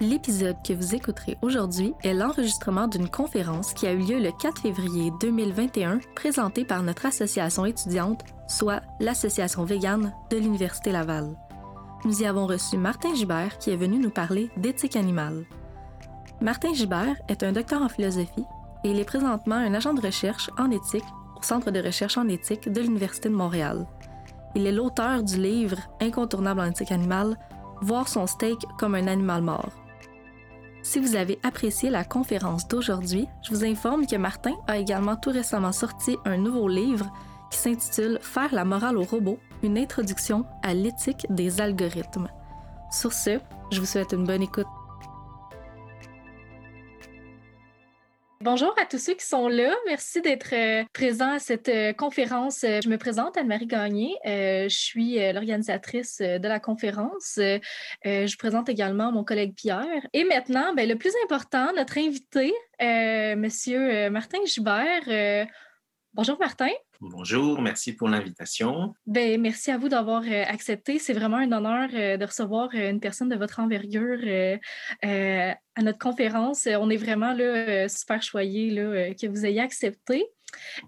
L'épisode que vous écouterez aujourd'hui est l'enregistrement d'une conférence qui a eu lieu le 4 février 2021 présentée par notre association étudiante, soit l'Association végane de l'Université Laval. Nous y avons reçu Martin Gibert qui est venu nous parler d'éthique animale. Martin Gibert est un docteur en philosophie et il est présentement un agent de recherche en éthique au Centre de recherche en éthique de l'Université de Montréal. Il est l'auteur du livre Incontournable en éthique animale, Voir son steak comme un animal mort. Si vous avez apprécié la conférence d'aujourd'hui, je vous informe que Martin a également tout récemment sorti un nouveau livre qui s'intitule Faire la morale aux robots, une introduction à l'éthique des algorithmes. Sur ce, je vous souhaite une bonne écoute. Bonjour à tous ceux qui sont là. Merci d'être euh, présents à cette euh, conférence. Euh, je me présente, Anne-Marie Gagné. je suis l'organisatrice de la conférence. je présente également mon collègue Pierre. Et maintenant, ben, le plus important, notre invité, Monsieur Martin Gibert. Bonjour Martin. Bonjour, merci pour l'invitation. Ben, merci à vous d'avoir euh, accepté. C'est vraiment un honneur euh, de recevoir euh, une personne de votre envergure à notre conférence. On est vraiment là, super choyés là, que vous ayez accepté.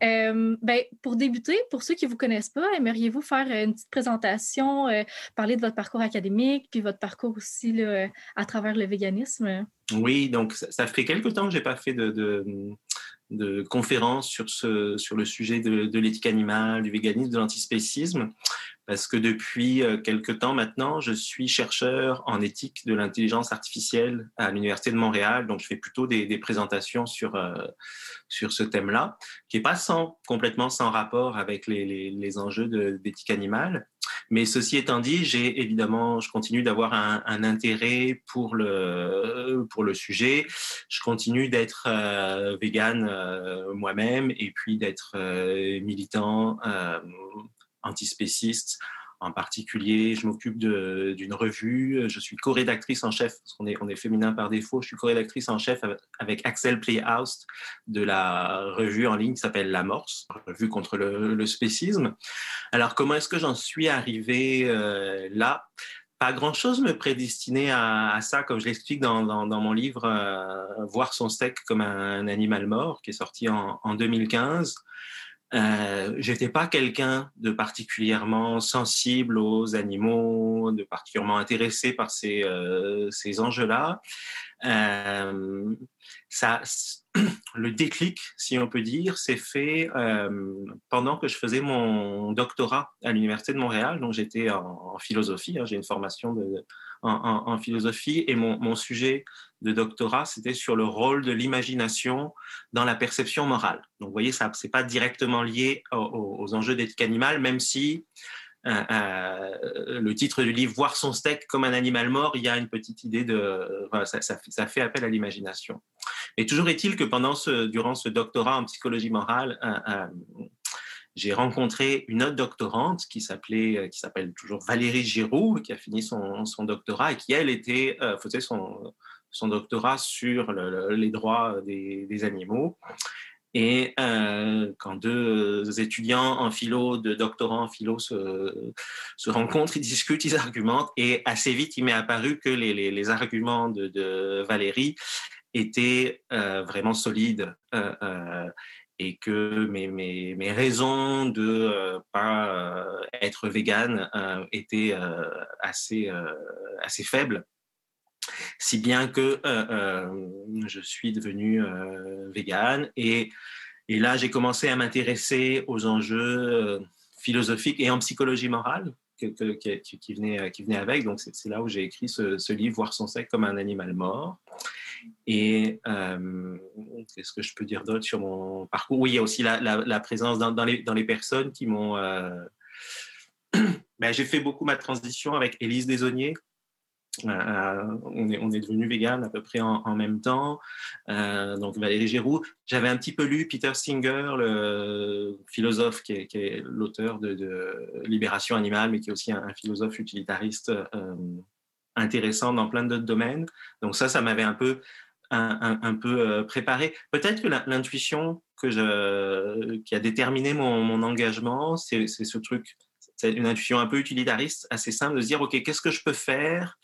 ben, pour débuter, pour ceux qui ne vous connaissent pas, aimeriez-vous faire une petite présentation, parler de votre parcours académique, puis votre parcours aussi là, à travers le véganisme? Oui, donc ça, fait quelque temps que je n'ai pas fait de de conférences sur, ce, sur le sujet de, de l'éthique animale, du véganisme, de l'antispécisme, parce que depuis euh, quelque temps maintenant, je suis chercheur en éthique de l'intelligence artificielle à l'Université de Montréal, donc je fais plutôt des, des présentations sur, euh, sur ce thème-là, qui n'est pas sans, complètement sans rapport avec les, les, les enjeux d'éthique animale. Mais ceci étant dit, j'ai évidemment, je continue d'avoir un, un, intérêt pour le pour le sujet. Je continue d'être euh, vegan euh, moi-même et puis d'être euh, militant euh, antispéciste en particulier, je m'occupe d'une revue. Je suis co-rédactrice en chef, parce qu'on est, on est féminin par défaut. Je suis co-rédactrice en chef avec Axel Playhouse de la revue en ligne qui s'appelle L'Amorce, revue contre le, spécisme. Alors, comment est-ce que j'en suis arrivé euh, là? Pas grand-chose me prédestinait à, ça, comme je l'explique dans, dans, mon livre euh, Voir son steak comme un animal mort, qui est sorti en 2015. Euh, j'étais pas quelqu'un de particulièrement sensible aux animaux, de particulièrement intéressé par ces, euh, ces enjeux-là. Euh, le déclic, si on peut dire, s'est fait euh, pendant que je faisais mon doctorat à l'université de Montréal. Donc j'étais en, philosophie, hein, j'ai une formation en, en, philosophie, et mon, mon sujet de doctorat, c'était sur le rôle de l'imagination dans la perception morale. Donc, vous voyez, ça c'est pas directement lié aux, aux enjeux d'éthique animale, même si euh, euh, le titre du livre Voir son steak comme un animal mort, il y a une petite idée de, ça, fait appel à l'imagination. Mais toujours est-il que pendant ce, durant ce doctorat en psychologie morale, euh, j'ai rencontré une autre doctorante qui s'appelait, qui s'appelle toujours Valérie Giroux, qui a fini son, son doctorat et qui elle était faisait son son doctorat sur le, les droits des, animaux. Et euh, quand deux étudiants en philo, deux doctorants en philo se, rencontrent, ils discutent, ils argumentent, et assez vite, il m'est apparu que les, arguments de, Valérie étaient euh, vraiment solides. Euh, et que mes, raisons de euh, pas être végane étaient assez faibles si bien que euh, euh, je suis devenu euh, vegan et, et là j'ai commencé à m'intéresser aux enjeux philosophiques et en psychologie morale qui, qui, venait, qui venait avec. Donc c'est là où j'ai écrit ce, livre Voir son sexe comme un animal mort. Et qu'est-ce que je peux dire d'autre sur mon parcours? Oui, il y a aussi la, présence dans, les, dans les personnes qui m'ont... Ben, j'ai fait beaucoup ma transition avec Élise Desauniers, on est, on est devenu vegan à peu près en, même temps. Euh, donc Valérie Giroux. J'avais un petit peu lu Peter Singer, le philosophe qui est, l'auteur de, Libération animale, mais qui est aussi un, philosophe utilitariste euh, intéressant dans plein d'autres domaines. Donc ça, ça m'avait un peu un, peu euh, préparé. Peut-être que l'intuition qui a déterminé mon engagement, c'est ce truc, c'est une intuition un peu utilitariste, assez simple de se dire, OK, qu'est-ce que je peux faire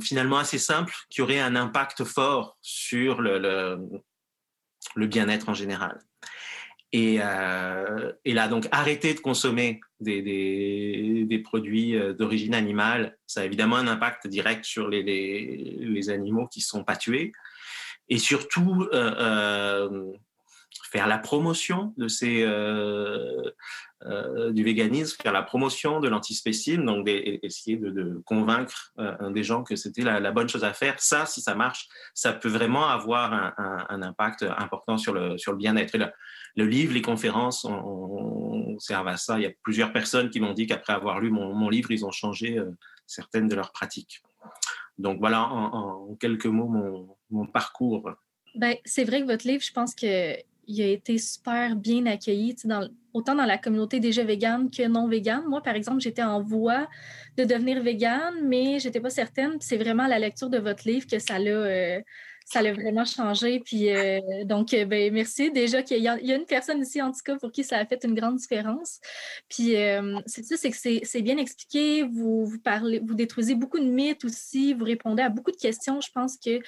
finalement assez simple qui aurait un impact fort sur le, bien-être en général? Et, et, là, donc, arrêter de consommer des, produits d'origine animale, ça a évidemment un impact direct sur les animaux qui ne sont pas tués. Et surtout, faire la promotion de ces, euh, euh, du véganisme, faire la promotion de l'antispécisme, donc essayer de, convaincre euh, des gens que c'était la, bonne chose à faire. Ça, si ça marche, ça peut vraiment avoir un, impact important sur le, sur le bien-être. Le, livre, les conférences, on, servent à ça. Il y a plusieurs personnes qui m'ont dit qu'après avoir lu mon, livre, ils ont changé certaines de leurs pratiques. Donc voilà en, quelques mots mon, mon parcours. Ben, c'est vrai que votre livre, je pense que il a été super bien accueilli, dans, autant dans la communauté déjà végane que non végane. Moi, par exemple, j'étais en voie de devenir végane, mais je n'étais pas certaine. C'est vraiment la lecture de votre livre que ça l'a euh, ça l'a vraiment changé. Puis, euh, donc, euh, ben, merci. Déjà qu'il y, a une personne ici, en tout cas, pour qui ça a fait une grande différence. Puis, euh, c'est ça, c'est que c'est bien expliqué. Vous, vous, parlez, vous détruisez beaucoup de mythes aussi. Vous répondez à beaucoup de questions, je pense, que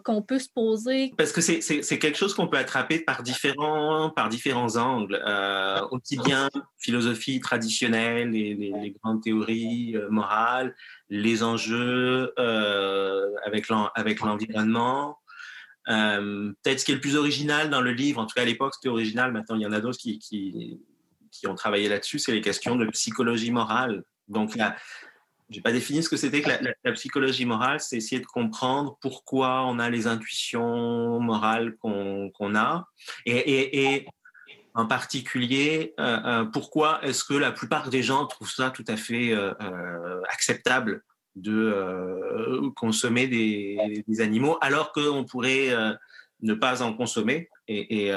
qu'on peut se poser. Parce que c'est quelque chose qu'on peut attraper par différents, par différents angles. aussi bien philosophie traditionnelle et les grandes théories morales, les enjeux euh, avec l'environnement. Euh, peut-être ce qui est le plus original dans le livre, en tout cas à l'époque c'était original, maintenant il y en a d'autres qui, qui, ont travaillé là-dessus, c'est les questions de psychologie morale. Donc je n'ai pas défini ce que c'était que la, psychologie morale, c'est essayer de comprendre pourquoi on a les intuitions morales qu'on a. et, en particulier, euh, euh, pourquoi est-ce que la plupart des gens trouvent ça tout à fait euh, acceptable de consommer des, animaux alors qu'on pourrait ne pas en consommer et,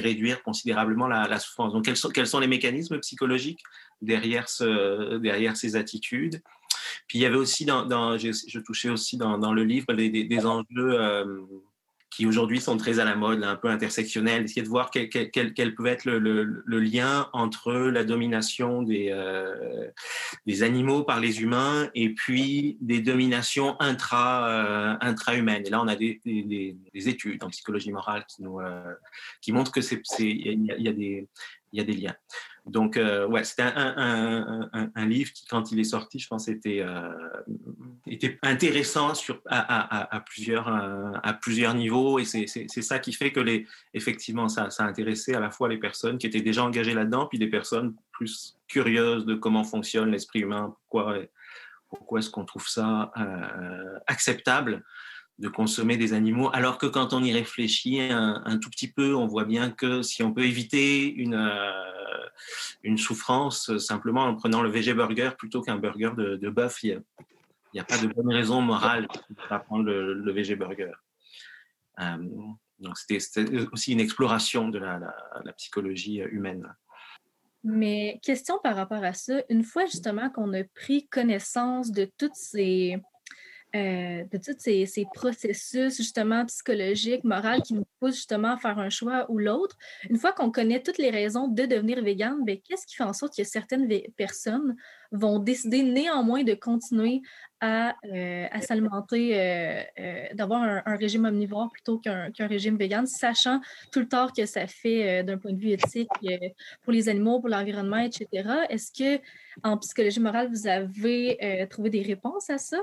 réduire considérablement la, souffrance? Donc, quels sont, les mécanismes psychologiques derrière, ce, derrière ces attitudes? Puis, il y avait aussi, je, touchais aussi dans, le livre des, des enjeux qui aujourd'hui sont très à la mode, un peu intersectionnels, essayer de voir quel, peut être le, lien entre la domination des, euh, des animaux par les humains et puis des dominations intra, euh, intra-humaines. Et là, on a des, des, études en psychologie morale qui, euh, montrent que y, a des, il y a des liens. Donc, euh, ouais, c'était un, un, livre qui, quand il est sorti, je pense, était, euh, était intéressant sur, à, plusieurs, à plusieurs niveaux. Et c'est ça qui fait que, les, effectivement, ça, ça a intéressé à la fois les personnes qui étaient déjà engagées là-dedans, puis des personnes plus curieuses de comment fonctionne l'esprit humain, pourquoi, pourquoi est-ce qu'on trouve ça euh, acceptable de consommer des animaux, alors que quand on y réfléchit un, tout petit peu, on voit bien que si on peut éviter une, euh, une souffrance simplement en prenant le VG burger plutôt qu'un burger de, bœuf, il n'y a, pas de bonne raison morale pour prendre le, le. Euh, donc c'était aussi une exploration de la, la psychologie humaine. Mais question par rapport à ça, une fois justement qu'on a pris connaissance de toutes ces euh, de tous ces, processus justement psychologiques, moraux qui nous poussent justement à faire un choix ou l'autre. Une fois qu'on connaît toutes les raisons de devenir végane, ben, qu'est-ce qui fait en sorte que certaines personnes vont décider néanmoins de continuer à, euh, s'alimenter, euh, d'avoir un, régime omnivore plutôt qu'un régime végane, sachant tout le tort que ça fait d'un point de vue éthique pour les animaux, pour l'environnement, etc. Est-ce que en psychologie morale, vous avez trouvé des réponses à ça?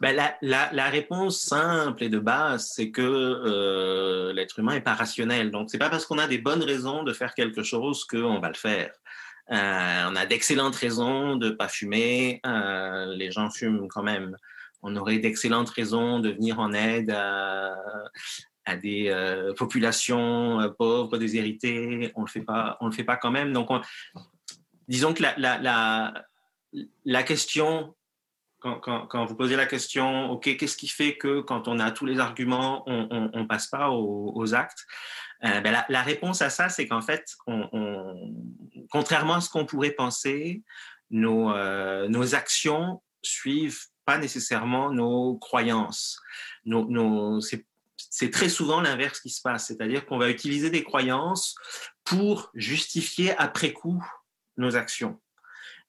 Ben, la, réponse simple et de base, c'est que euh, l'être humain n'est pas rationnel. Donc, c'est pas parce qu'on a des bonnes raisons de faire quelque chose qu'on va le faire. Euh, on a d'excellentes raisons de ne pas fumer. Euh, les gens fument quand même. On aurait d'excellentes raisons de venir en aide à, des populations pauvres, déshéritées. On le le fait pas quand même. Donc, disons que la, la question quand, vous posez la question, OK, qu'est-ce qui fait que quand on a tous les arguments, on ne passe pas aux, actes? Euh, ben la, réponse à ça, c'est qu'en fait, on, contrairement à ce qu'on pourrait penser, nos, euh, nos actions suivent pas nécessairement nos croyances. C'est très souvent l'inverse qui se passe, c'est-à-dire qu'on va utiliser des croyances pour justifier après coup nos actions.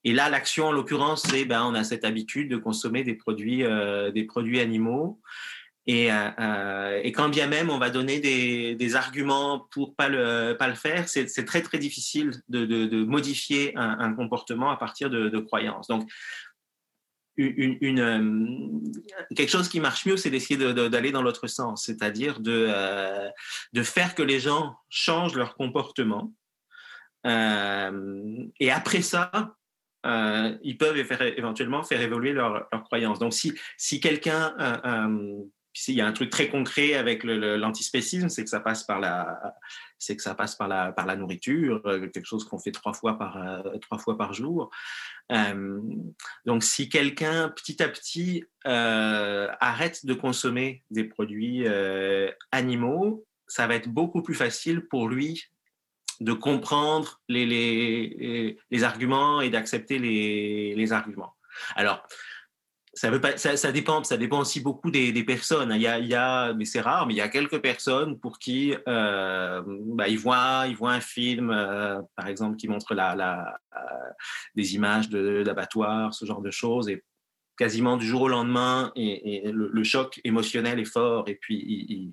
Et là, l'action, en l'occurrence, c'est ben, on a cette habitude de consommer des produits, des produits animaux. Et, et, quand bien même on va donner des, arguments pour pas le pas le faire, c'est très très difficile de, modifier un, comportement à partir de, croyances. Donc euh, quelque chose qui marche mieux, c'est d'essayer d'aller dans l'autre sens, c'est-à-dire de, euh, faire que les gens changent leur comportement. Euh, et après ça, ils peuvent éventuellement faire évoluer leurs leur croyances. Donc, si, quelqu'un il y a un truc très concret avec l'antispécisme, c'est que ça passe par la, c'est que ça passe par la, par la nourriture, euh, quelque chose qu'on fait trois fois par, euh, trois fois par jour. Euh, donc, si quelqu'un petit à petit arrête de consommer des produits animaux, ça va être beaucoup plus facile pour lui de comprendre les, les, les arguments et d'accepter les, les arguments. Alors, ça, veut pas, ça, ça, dépend, ça dépend aussi beaucoup des, des personnes. Il y, a, il y a, mais c'est rare, mais il y a quelques personnes pour qui euh, bah, ils, voient, ils voient un film, euh, par exemple, qui montre la, la, euh, des images d'abattoirs, ce genre de choses, et quasiment du jour au lendemain, et le, le, choc émotionnel est fort, et puis ils,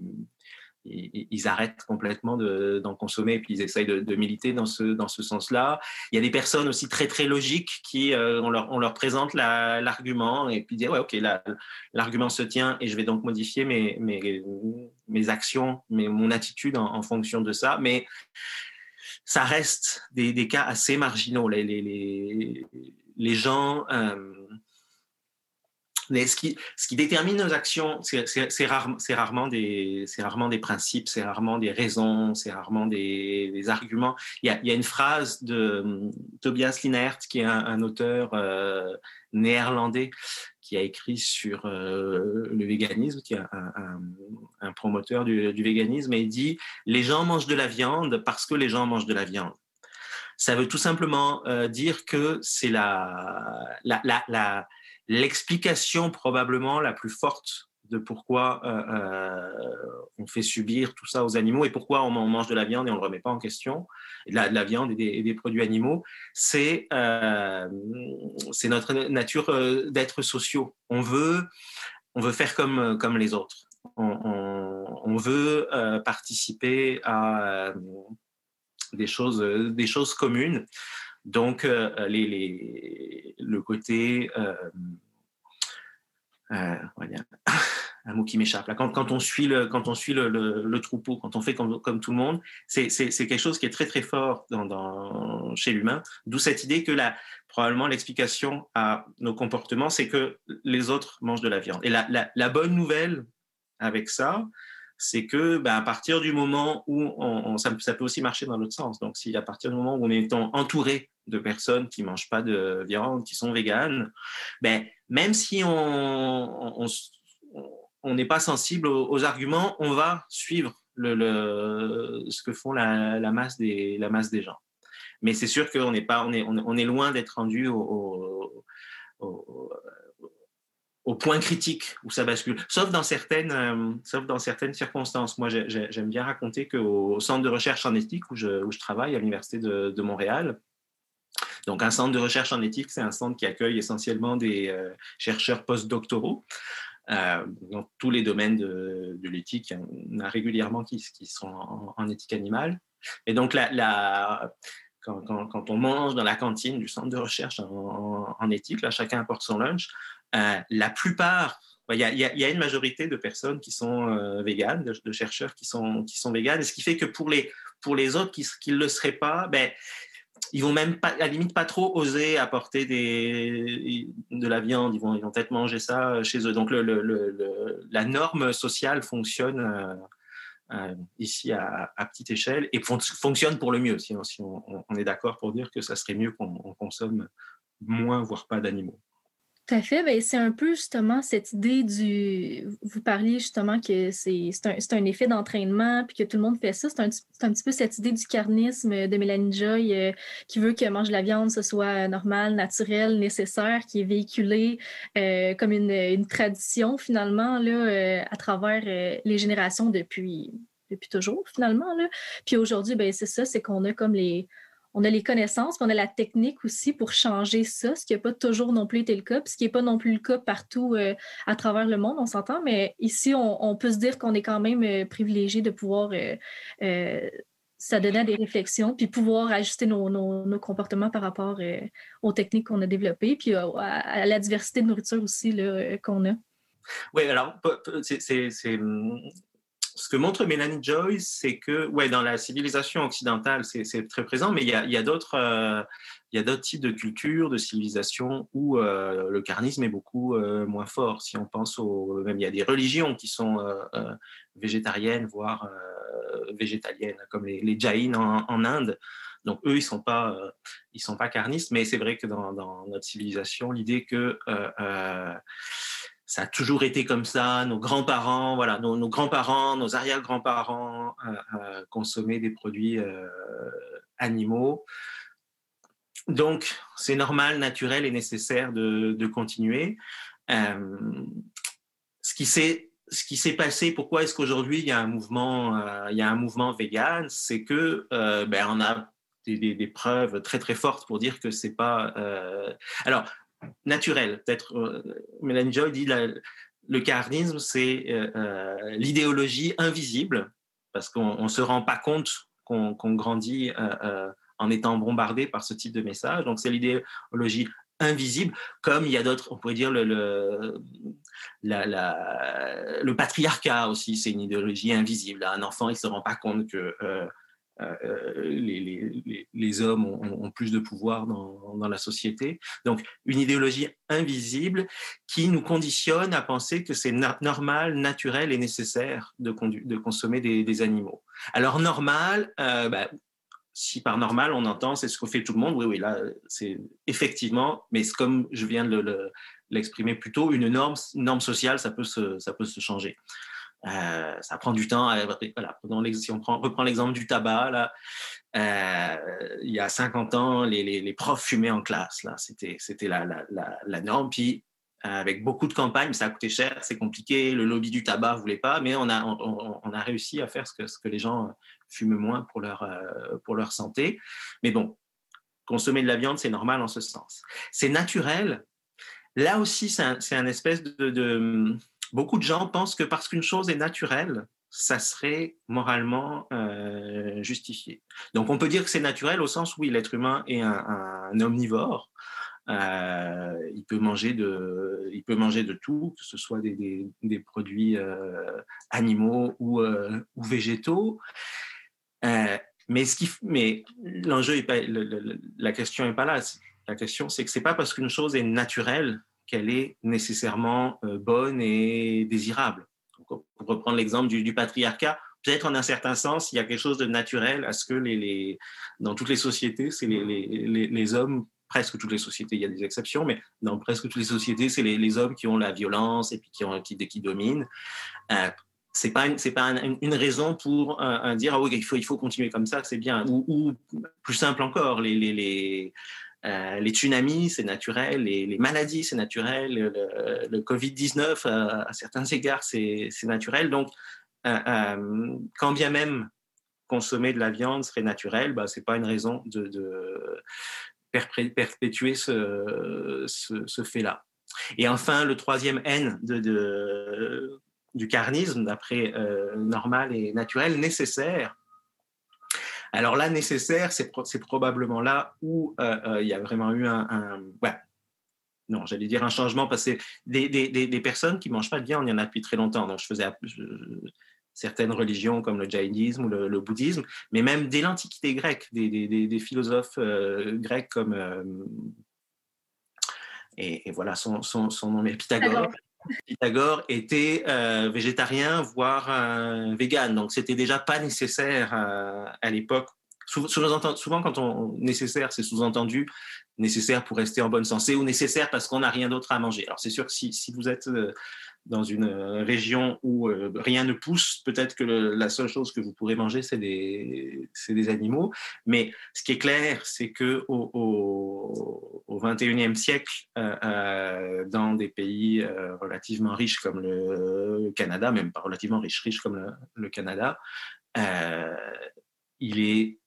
ils, arrêtent complètement d'en consommer et puis ils essayent de, militer dans ce, dans ce sens-là. Il y a des personnes aussi très très logiques qui, euh, on, leur, on, leur, présente l'argument et puis disent ouais ok l'argument se tient et je vais donc modifier mes, mes, mes actions, mes, mon attitude en, fonction de ça. Mais ça reste des, des cas assez marginaux. Les, les, les, gens euh, mais ce qui, détermine nos actions, c'est rare, rarement, des, principes, c'est rarement des raisons, c'est rarement des, arguments. Il y, a, une phrase de um, Tobias Linert, qui est un, auteur euh, néerlandais, qui a écrit sur euh, le véganisme, qui est un, promoteur du, véganisme, et il dit Les gens mangent de la viande parce que les gens mangent de la viande. Ça veut tout simplement euh, dire que c'est la l'explication probablement la plus forte de pourquoi euh, euh, on fait subir tout ça aux animaux et pourquoi on mange de la viande et on ne le remet pas en question, de la, de la viande et des, produits animaux, c'est euh, notre nature d'être sociaux. On veut, on veut faire comme, comme les autres. On, on, veut participer à des choses, des choses communes. Donc, euh, les, le côté, euh, euh, un mot qui m'échappe quand, on suit le, troupeau, quand on fait comme, tout le monde, c'est quelque chose qui est très très fort chez l'humain. D'où cette idée que probablement l'explication à nos comportements, c'est que les autres mangent de la viande. Et la bonne nouvelle avec ça, c'est que ben, à partir du moment où on, ça, peut aussi marcher dans l'autre sens. Donc, si à partir du moment où on est entouré de personnes qui mangent pas de viande, qui sont véganes, ben, même si on on n'est pas sensible aux, arguments, on va suivre le, le, ce que font la, la, masse des, la masse des gens. Mais c'est sûr qu'on n'est on est, on est loin d'être rendu au, au point critique où ça bascule, sauf dans certaines, euh, sauf dans certaines circonstances. Moi, j'aime bien raconter qu'au centre de recherche en éthique où je, travaille à l'université de, Montréal, donc un centre de recherche en éthique, c'est un centre qui accueille essentiellement des euh, chercheurs postdoctoraux euh, dans tous les domaines de, l'éthique. On a régulièrement qui, sont en, éthique animale. Et donc quand, on mange dans la cantine du centre de recherche en, en éthique, là, chacun apporte son lunch. Euh, la plupart, il y, a, y, a, une majorité de personnes qui sont euh, véganes, de, chercheurs qui sont, véganes, ce qui fait que pour les, autres qui ne le seraient pas, ben, ils vont même pas, à la limite pas trop oser apporter de la viande, ils vont, peut-être manger ça chez eux. Donc la norme sociale fonctionne euh, euh, ici à, petite échelle et fon fonctionne pour le mieux, si, on, est d'accord pour dire que ça serait mieux qu'on consomme moins, voire pas d'animaux. Tout à fait. Ben, c'est un peu justement cette idée du. Vous parliez justement que c'est un, un, effet d'entraînement, puis que tout le monde fait ça. C'est un, un, petit peu cette idée du carnisme de Mélanie Joy euh, qui veut que manger la viande, ce soit normal, naturel, nécessaire, qui est véhiculé euh, comme une, une, tradition finalement là, euh, à travers les générations depuis, depuis toujours finalement. Là. Puis aujourd'hui, ben, c'est ça, c'est qu'on a comme les on a les connaissances, on a la technique aussi pour changer ça, ce qui n'a pas toujours non plus été le cas, puis ce qui n'est pas non plus le cas partout euh, à travers le monde, on s'entend, mais ici, on, peut se dire qu'on est quand même euh, privilégié de pouvoir euh, s'adonner à des réflexions, puis pouvoir ajuster nos, comportements par rapport aux techniques qu'on a développées, puis à, la diversité de nourriture aussi qu'on a. Oui, alors, c'est hum, ce que montre Mélanie Joyce, c'est que, ouais, dans la civilisation occidentale, c'est très présent, mais il y a, y a d'autres euh, types de cultures, de civilisations où euh, le carnisme est beaucoup euh, moins fort. Si on pense au. Même il y a des religions qui sont végétariennes, voire végétaliennes, comme les, les Jains en, Inde. Donc eux, ils sont pas, sont pas carnistes, mais c'est vrai que dans notre civilisation, l'idée que ça a toujours été comme ça. Nos grands-parents, voilà, nos, grands-parents, nos arrière-grands-parents euh, euh, consommaient des produits euh, animaux. Donc, c'est normal, naturel et nécessaire de, continuer. ce qui s'est passé, pourquoi est-ce qu'aujourd'hui il y a un mouvement, il vegan, c'est que ben, on a des, des, preuves très très fortes pour dire que c'est pas. alors, naturel. Peut-être euh, Mélanie Joy dit le carnisme, c'est euh, euh, l'idéologie invisible, parce qu'on ne se rend pas compte qu'on grandit en étant bombardé par ce type de message. Donc c'est l'idéologie invisible, comme il y a d'autres, on pourrait dire le, le, le patriarcat aussi, c'est une idéologie invisible. Un enfant, il ne se rend pas compte que euh, les, hommes ont, plus de pouvoir dans, la société. Donc, une idéologie invisible qui nous conditionne à penser que c'est normal, naturel et nécessaire de, consommer des, animaux. Alors, normal, euh, bah, si par normal on entend c'est ce que fait tout le monde, oui, oui, là, c'est effectivement, mais comme je viens de l'exprimer tôt, une norme, sociale, ça peut se changer. Euh, ça prend du temps. Voilà, si on prend, reprend l'exemple du tabac, là, euh, il y a 50 ans, les, profs fumaient en classe. Là, c'était, c'était la, norme. Puis avec beaucoup de campagnes, ça a coûté cher, c'est compliqué. Le lobby du tabac voulait pas, mais on a, on, a réussi à faire ce que, ce que les gens fument moins pour leur, euh, pour leur santé. Mais bon, consommer de la viande, c'est normal en ce sens. C'est naturel. Là aussi, c'est un, un, espèce de beaucoup de gens pensent que parce qu'une chose est naturelle, ça serait moralement euh, justifié. Donc on peut dire que c'est naturel au sens où oui, l'être humain est un, omnivore. Euh, il, peut manger de, il peut manger de tout, que ce soit des, produits euh, animaux ou, végétaux. mais l'enjeu pas, la question n'est pas là. La question, c'est que c'est pas parce qu'une chose est naturelle qu'elle est nécessairement euh, bonne et désirable. pour reprendre l'exemple du, patriarcat, peut-être en un certain sens, il y a quelque chose de naturel à ce que les, dans toutes les sociétés, c'est les, les, hommes, presque toutes les sociétés, il y a des exceptions, mais dans presque toutes les sociétés, c'est les, hommes qui ont la violence et puis qui, ont, qui, dominent. Euh, c'est pas c'est pas une raison pour dire ah oui il faut il faut continuer comme ça c'est bien ou, plus simple encore les, les euh, les tsunamis, c'est naturel, les, maladies, c'est naturel, le, Covid-19, à certains égards, c'est naturel. Donc, euh, euh, quand bien même consommer de la viande serait naturel, bah, ce n'est pas une raison de, perpétuer ce, fait-là. Et enfin, le troisième N du carnisme, d'après normal et naturel, nécessaire, alors là, nécessaire, c'est probablement là où euh, euh, il y a vraiment eu un, non, j'allais dire un changement parce que des, des, personnes qui mangent pas de viande, il y en a depuis très longtemps. Donc je faisais certaines religions comme le jaïnisme ou le, bouddhisme, mais même dès l'Antiquité grecque, des, philosophes euh, grecs comme et, voilà son, son, nom est Pythagore. Pythagore était euh, végétarien, voire euh, vegan. Donc, c'était déjà pas nécessaire euh, à l'époque. Souvent, quand on nécessaire, c'est sous-entendu nécessaire pour rester en bonne santé ou nécessaire parce qu'on n'a rien d'autre à manger. Alors, c'est sûr que si, vous êtes dans une euh, région où euh, rien ne pousse, peut-être que la seule chose que vous pourrez manger, c'est des, animaux. Mais ce qui est clair, c'est que au, au, 21e siècle, euh, dans des pays relativement riches comme le Canada, même pas relativement riches, riches comme le, le Canada, il est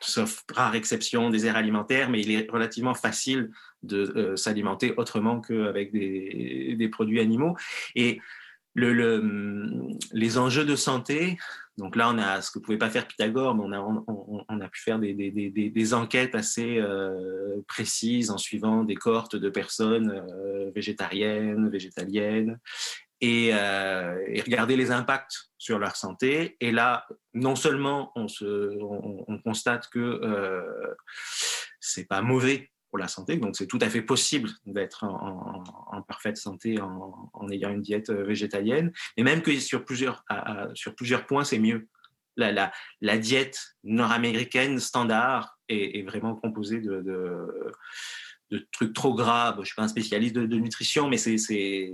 sauf rare exception, des aires alimentaires, mais il est relativement facile de s'alimenter autrement qu'avec des, des, produits animaux. Et le, les enjeux de santé, donc là, on a ce que ne pouvait pas faire Pythagore, mais on a, on, a pu faire des, des, des, enquêtes assez euh, précises en suivant des cohortes de personnes euh, végétariennes, végétaliennes, et, euh, et, regarder les impacts sur leur santé. Et là, non seulement on, se, on, constate que euh, c'est pas mauvais pour la santé. Donc, c'est tout à fait possible d'être en, parfaite santé en, ayant une diète euh, végétalienne. Et même que sur plusieurs, sur plusieurs points, c'est mieux. La, la, la diète nord-américaine standard est, vraiment composée de, de, trucs trop gras. je ne suis pas un spécialiste de, nutrition, mais c'est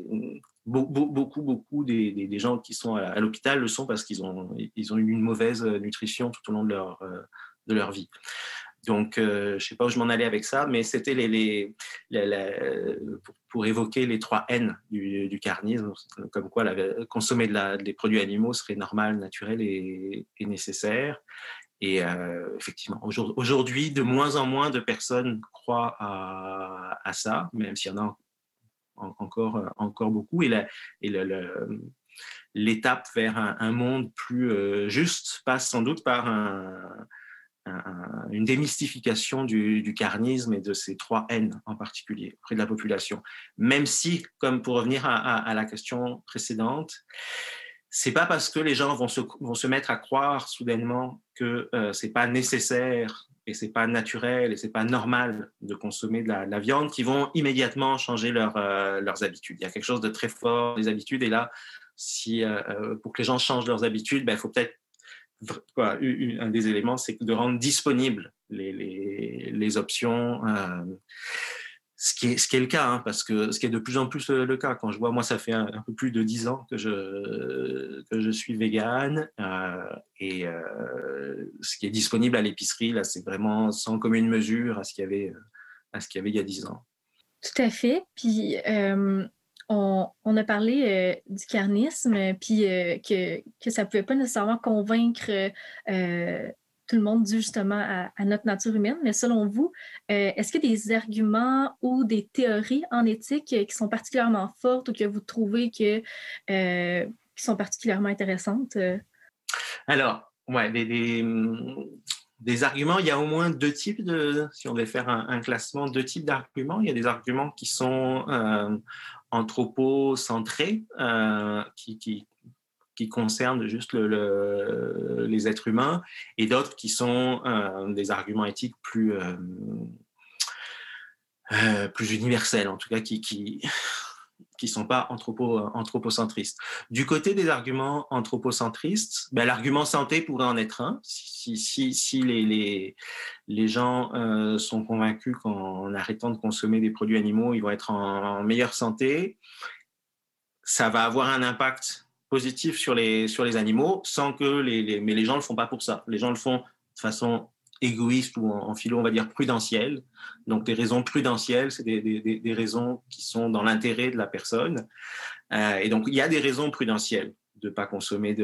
beaucoup, beaucoup, des, gens qui sont à, l'hôpital le sont parce qu'ils ont, eu une mauvaise nutrition tout au long de leur, euh, vie. Donc, euh, je ne sais pas où je m'en allais avec ça, mais c'était pour, évoquer les trois N du, carnisme, comme quoi consommer de des produits animaux serait normal, naturel et, nécessaire. Et euh, effectivement, aujourd'hui, de moins en moins de personnes croient à, ça, même s'il y en a encore, encore beaucoup. Et, l'étape vers un, monde plus euh, juste passe sans doute par un une démystification du, carnisme et de ces trois N en particulier auprès de la population. Même si, comme pour revenir à, la question précédente, c'est pas parce que les gens vont se, vont se mettre à croire soudainement que euh, c'est pas nécessaire et c'est pas naturel et c'est pas normal de consommer de la, viande qui vont immédiatement changer euh, leurs habitudes. Il y a quelque chose de très fort des habitudes et là, si euh, pour que les gens changent leurs habitudes, ben, il faut peut-être un des éléments, c'est de rendre disponibles les, les, les options. Euh, ce qui, est, ce qui est le cas, hein, parce que ce qui est de plus en plus le, cas. Quand je vois, moi, ça fait un, peu plus de dix ans que je, que je suis végane, euh, et euh, ce qui est disponible à l'épicerie, là, c'est vraiment sans commune mesure à ce qu'il y avait, à ce qu'il y avait il y a dix ans. Tout à fait. Puis, on, a parlé euh, du carnisme, puis euh, que, que, ça ne pouvait pas nécessairement convaincre euh, tout le monde dû justement à, notre nature humaine. Mais selon vous, est-ce qu'il y a des arguments ou des théories en éthique qui sont particulièrement fortes ou que vous trouvez que, qui sont particulièrement intéressantes? Alors, ouais, des, des, arguments, il y a au moins deux types de, si on devait faire un, classement, deux types d'arguments. Il y a des arguments qui sont anthropocentrés euh, qui, qui, qui, concernent juste le, les êtres humains et d'autres qui sont euh, des arguments éthiques plus, euh, plus universels, en tout cas qui, qui qui sont pas anthropo, anthropocentristes. Du côté des arguments anthropocentristes, ben, l'argument santé pourrait en être un. Si, si, si les, les, les, gens euh, sont convaincus qu'en arrêtant de consommer des produits animaux, ils vont être en, meilleure santé, ça va avoir un impact positif sur les, sur les animaux, sans que les, les, mais les gens le font pas pour ça. Les gens le font de façon égoïste ou en, philo, on va dire prudentiel. Donc, des raisons prudentielles, c'est des, des, des, raisons qui sont dans l'intérêt de la personne. Euh, et donc, il y a des raisons prudentielles de ne pas consommer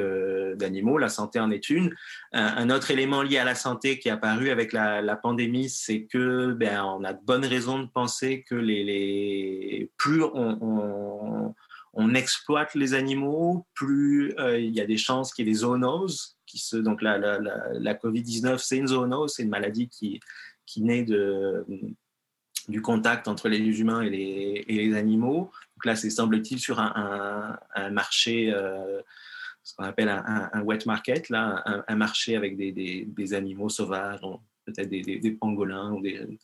d'animaux. La santé en est une. Un, autre élément lié à la santé qui est apparu avec la, la pandémie, c'est que ben, on a de bonnes raisons de penser que les, les plus on, on, exploite les animaux, plus euh, il y a des chances qu'il y ait des zoonoses se, donc la, la, la, Covid-19, c'est une zoonose, c'est une maladie qui, qui naît du contact entre les humains et les, animaux. Donc là, c'est semble-t-il sur un, marché, euh, ce qu'on appelle un, wet market, là, un, marché avec des, animaux sauvages, peut-être des, des, pangolins ou des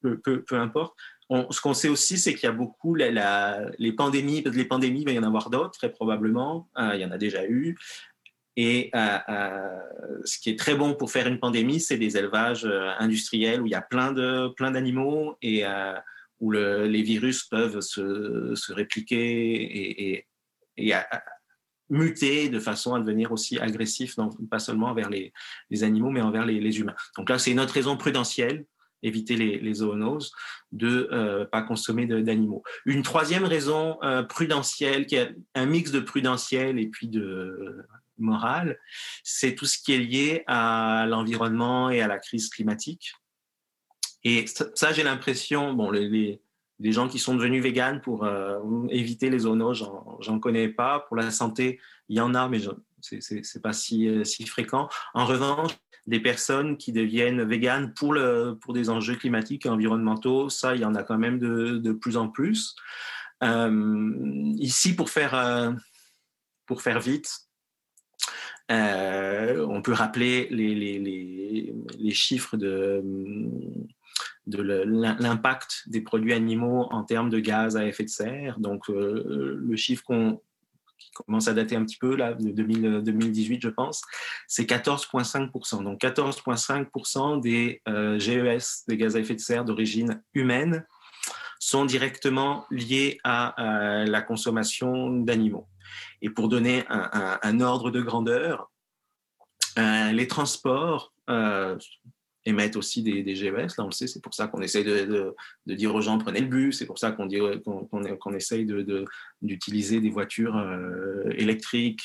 peu, peu, peu importe. Ce qu'on sait aussi, c'est qu'il y a beaucoup la, les pandémies, les pandémies, il va y en avoir d'autres, très probablement. Euh, il y en a déjà eu. Et euh, euh, ce qui est très bon pour faire une pandémie, c'est des élevages industriels où il y a plein de plein d'animaux et où le, les virus peuvent se, répliquer et, muter de façon à devenir aussi agressif, donc pas seulement envers les, les animaux, mais envers les, les, humains. Donc là, c'est une autre raison prudentielle, éviter les, les zoonoses, de ne pas consommer d'animaux. Une troisième raison prudentielle, qui est un mix de prudentiel et puis de morale, c'est tout ce qui est lié à l'environnement et à la crise climatique. Et ça, j'ai l'impression, bon, les, gens qui sont devenus véganes pour euh, éviter les zoonoses, j'en connais pas. Pour la santé, il y en a, mais c'est pas euh, si fréquent. En revanche, des personnes qui deviennent véganes pour, pour des enjeux climatiques et environnementaux, ça, il y en a quand même de, de plus en plus. Euh, ici, pour faire, euh, pour faire vite, euh, on peut rappeler les, les, les, les chiffres de, de l'impact des produits animaux en termes de gaz à effet de serre. Donc, le chiffre qu'on qui commence à dater un petit peu, là, de 2018, je pense, c'est 14,5%. Donc 14,5% des GES, des gaz à effet de serre d'origine humaine, sont directement liés à, la consommation d'animaux. Et pour donner un, ordre de grandeur, euh, les transports euh, émettent aussi des, des, GES, là on le sait, c'est pour ça qu'on essaye de, dire aux gens prenez le bus, c'est pour ça qu'on qu'on essaye d'utiliser des voitures euh, électriques.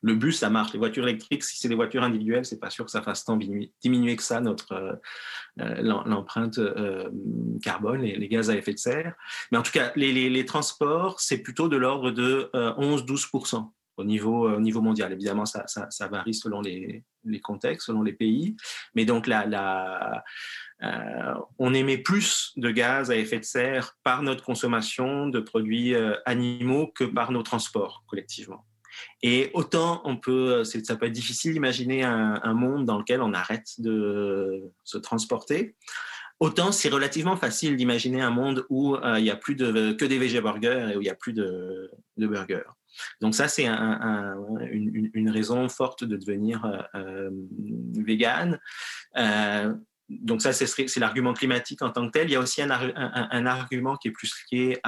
le bus, ça marche. Les voitures électriques, si c'est des voitures individuelles, c'est pas sûr que ça fasse tant diminuer que ça notre euh, euh, l'empreinte carbone, les, les, gaz à effet de serre. Mais en tout cas, les transports, c'est plutôt de l'ordre de 11-12% au niveau, au niveau mondial. Évidemment, ça, varie selon les, contextes, selon les pays. Mais donc, euh, on émet plus de gaz à effet de serre par notre consommation de produits euh, animaux que par nos transports collectivement. Et autant on peut, ça peut être difficile d'imaginer un, un, monde dans lequel on arrête de se transporter. Autant c'est relativement facile d'imaginer un monde où euh, il n'y a plus de, que des végé burgers et où il n'y a plus de burgers. Donc ça, c'est une, raison forte de devenir euh, euh vegan. Euh, donc ça, c'est l'argument climatique en tant que tel. Il y a aussi un, argument qui est plus lié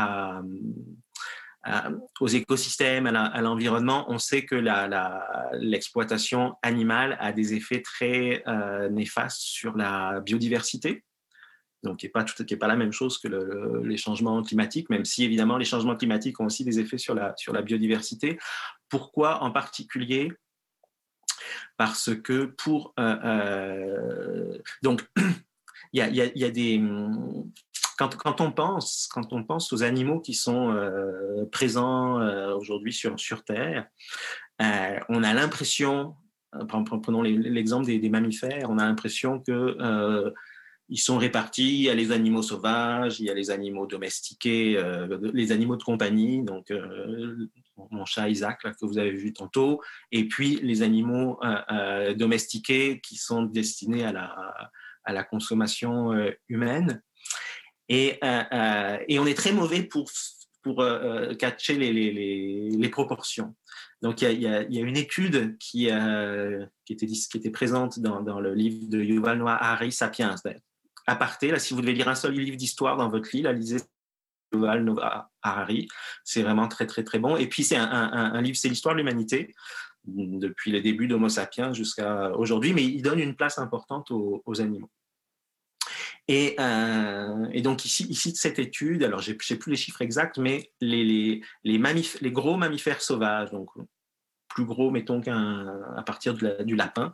aux écosystèmes, à l'environnement. On sait que l'exploitation animale a des effets très euh, néfastes sur la biodiversité donc qui n'est pas, pas la même chose que les changements climatiques, même si évidemment les changements climatiques ont aussi des effets sur la, sur la biodiversité. Pourquoi en particulier? Parce que pour... Euh, euh, donc, il y a, y a, des... Quand, quand, on pense, quand on pense aux animaux qui sont euh, présents aujourd'hui sur, sur Terre, on a l'impression, prenons l'exemple des, mammifères, on a l'impression que ils sont répartis. Il y a les animaux sauvages, il y a les animaux domestiqués, euh, les animaux de compagnie, donc euh, mon chat Isaac que vous avez vu tantôt, et puis les animaux euh, domestiqués qui sont destinés à la, à la consommation humaine. Et, et, on est très mauvais pour, pour catcher les, les, les, proportions. Donc il y, a, il y a, une étude qui, qui, était, qui était présente dans, dans, le livre de Yuval Noah Harari, Sapiens, aparté. Là, si vous devez lire un seul livre d'histoire dans votre lit, là, lisez Yuval Harari. C'est vraiment très, très, très bon. Et puis, c'est un, livre, c'est l'histoire de l'humanité, depuis les débuts d'Homo sapiens jusqu'à aujourd'hui, mais il donne une place importante aux, animaux. Et, euh, donc ici, de cette étude, alors je ne sais plus les chiffres exacts, mais les gros mammifères sauvages, donc plus gros, mettons qu'à partir du lapin,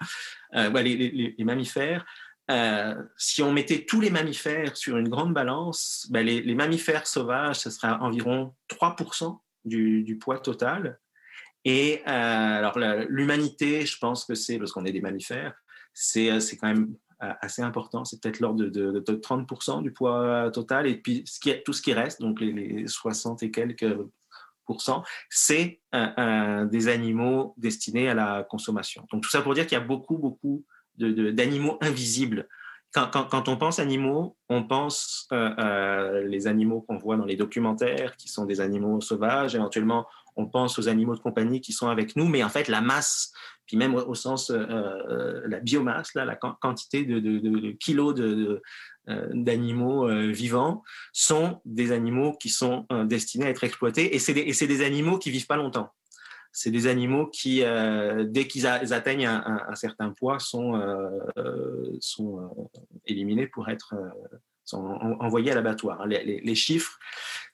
euh, les, mammifères, euh, si on mettait tous les mammifères sur une grande balance, ben les, mammifères sauvages, ce serait environ 3% du, poids total. Et euh, alors l'humanité, je pense que c'est, parce qu'on est des mammifères, c'est euh, quand même assez important. C'est peut-être l'ordre de, de, 30% du poids total. Et puis tout ce qui reste, donc les, les 60 et quelques c'est des animaux destinés à la consommation. Donc tout ça pour dire qu'il y a beaucoup, beaucoup d'animaux invisibles. Quand, on pense animaux, on pense euh, euh, les animaux qu'on voit dans les documentaires, qui sont des animaux sauvages. Éventuellement, on pense aux animaux de compagnie qui sont avec nous, mais en fait, la masse, puis même au, sens euh, la biomasse, la quantité de, de kilos d'animaux vivants sont des animaux qui sont destinés à être exploités et c'est des, des, animaux qui vivent pas longtemps c'est des animaux qui, euh, dès qu'ils atteignent un, certain poids, sont, euh, sont euh, éliminés pour être envoyés à l'abattoir. Les, chiffres,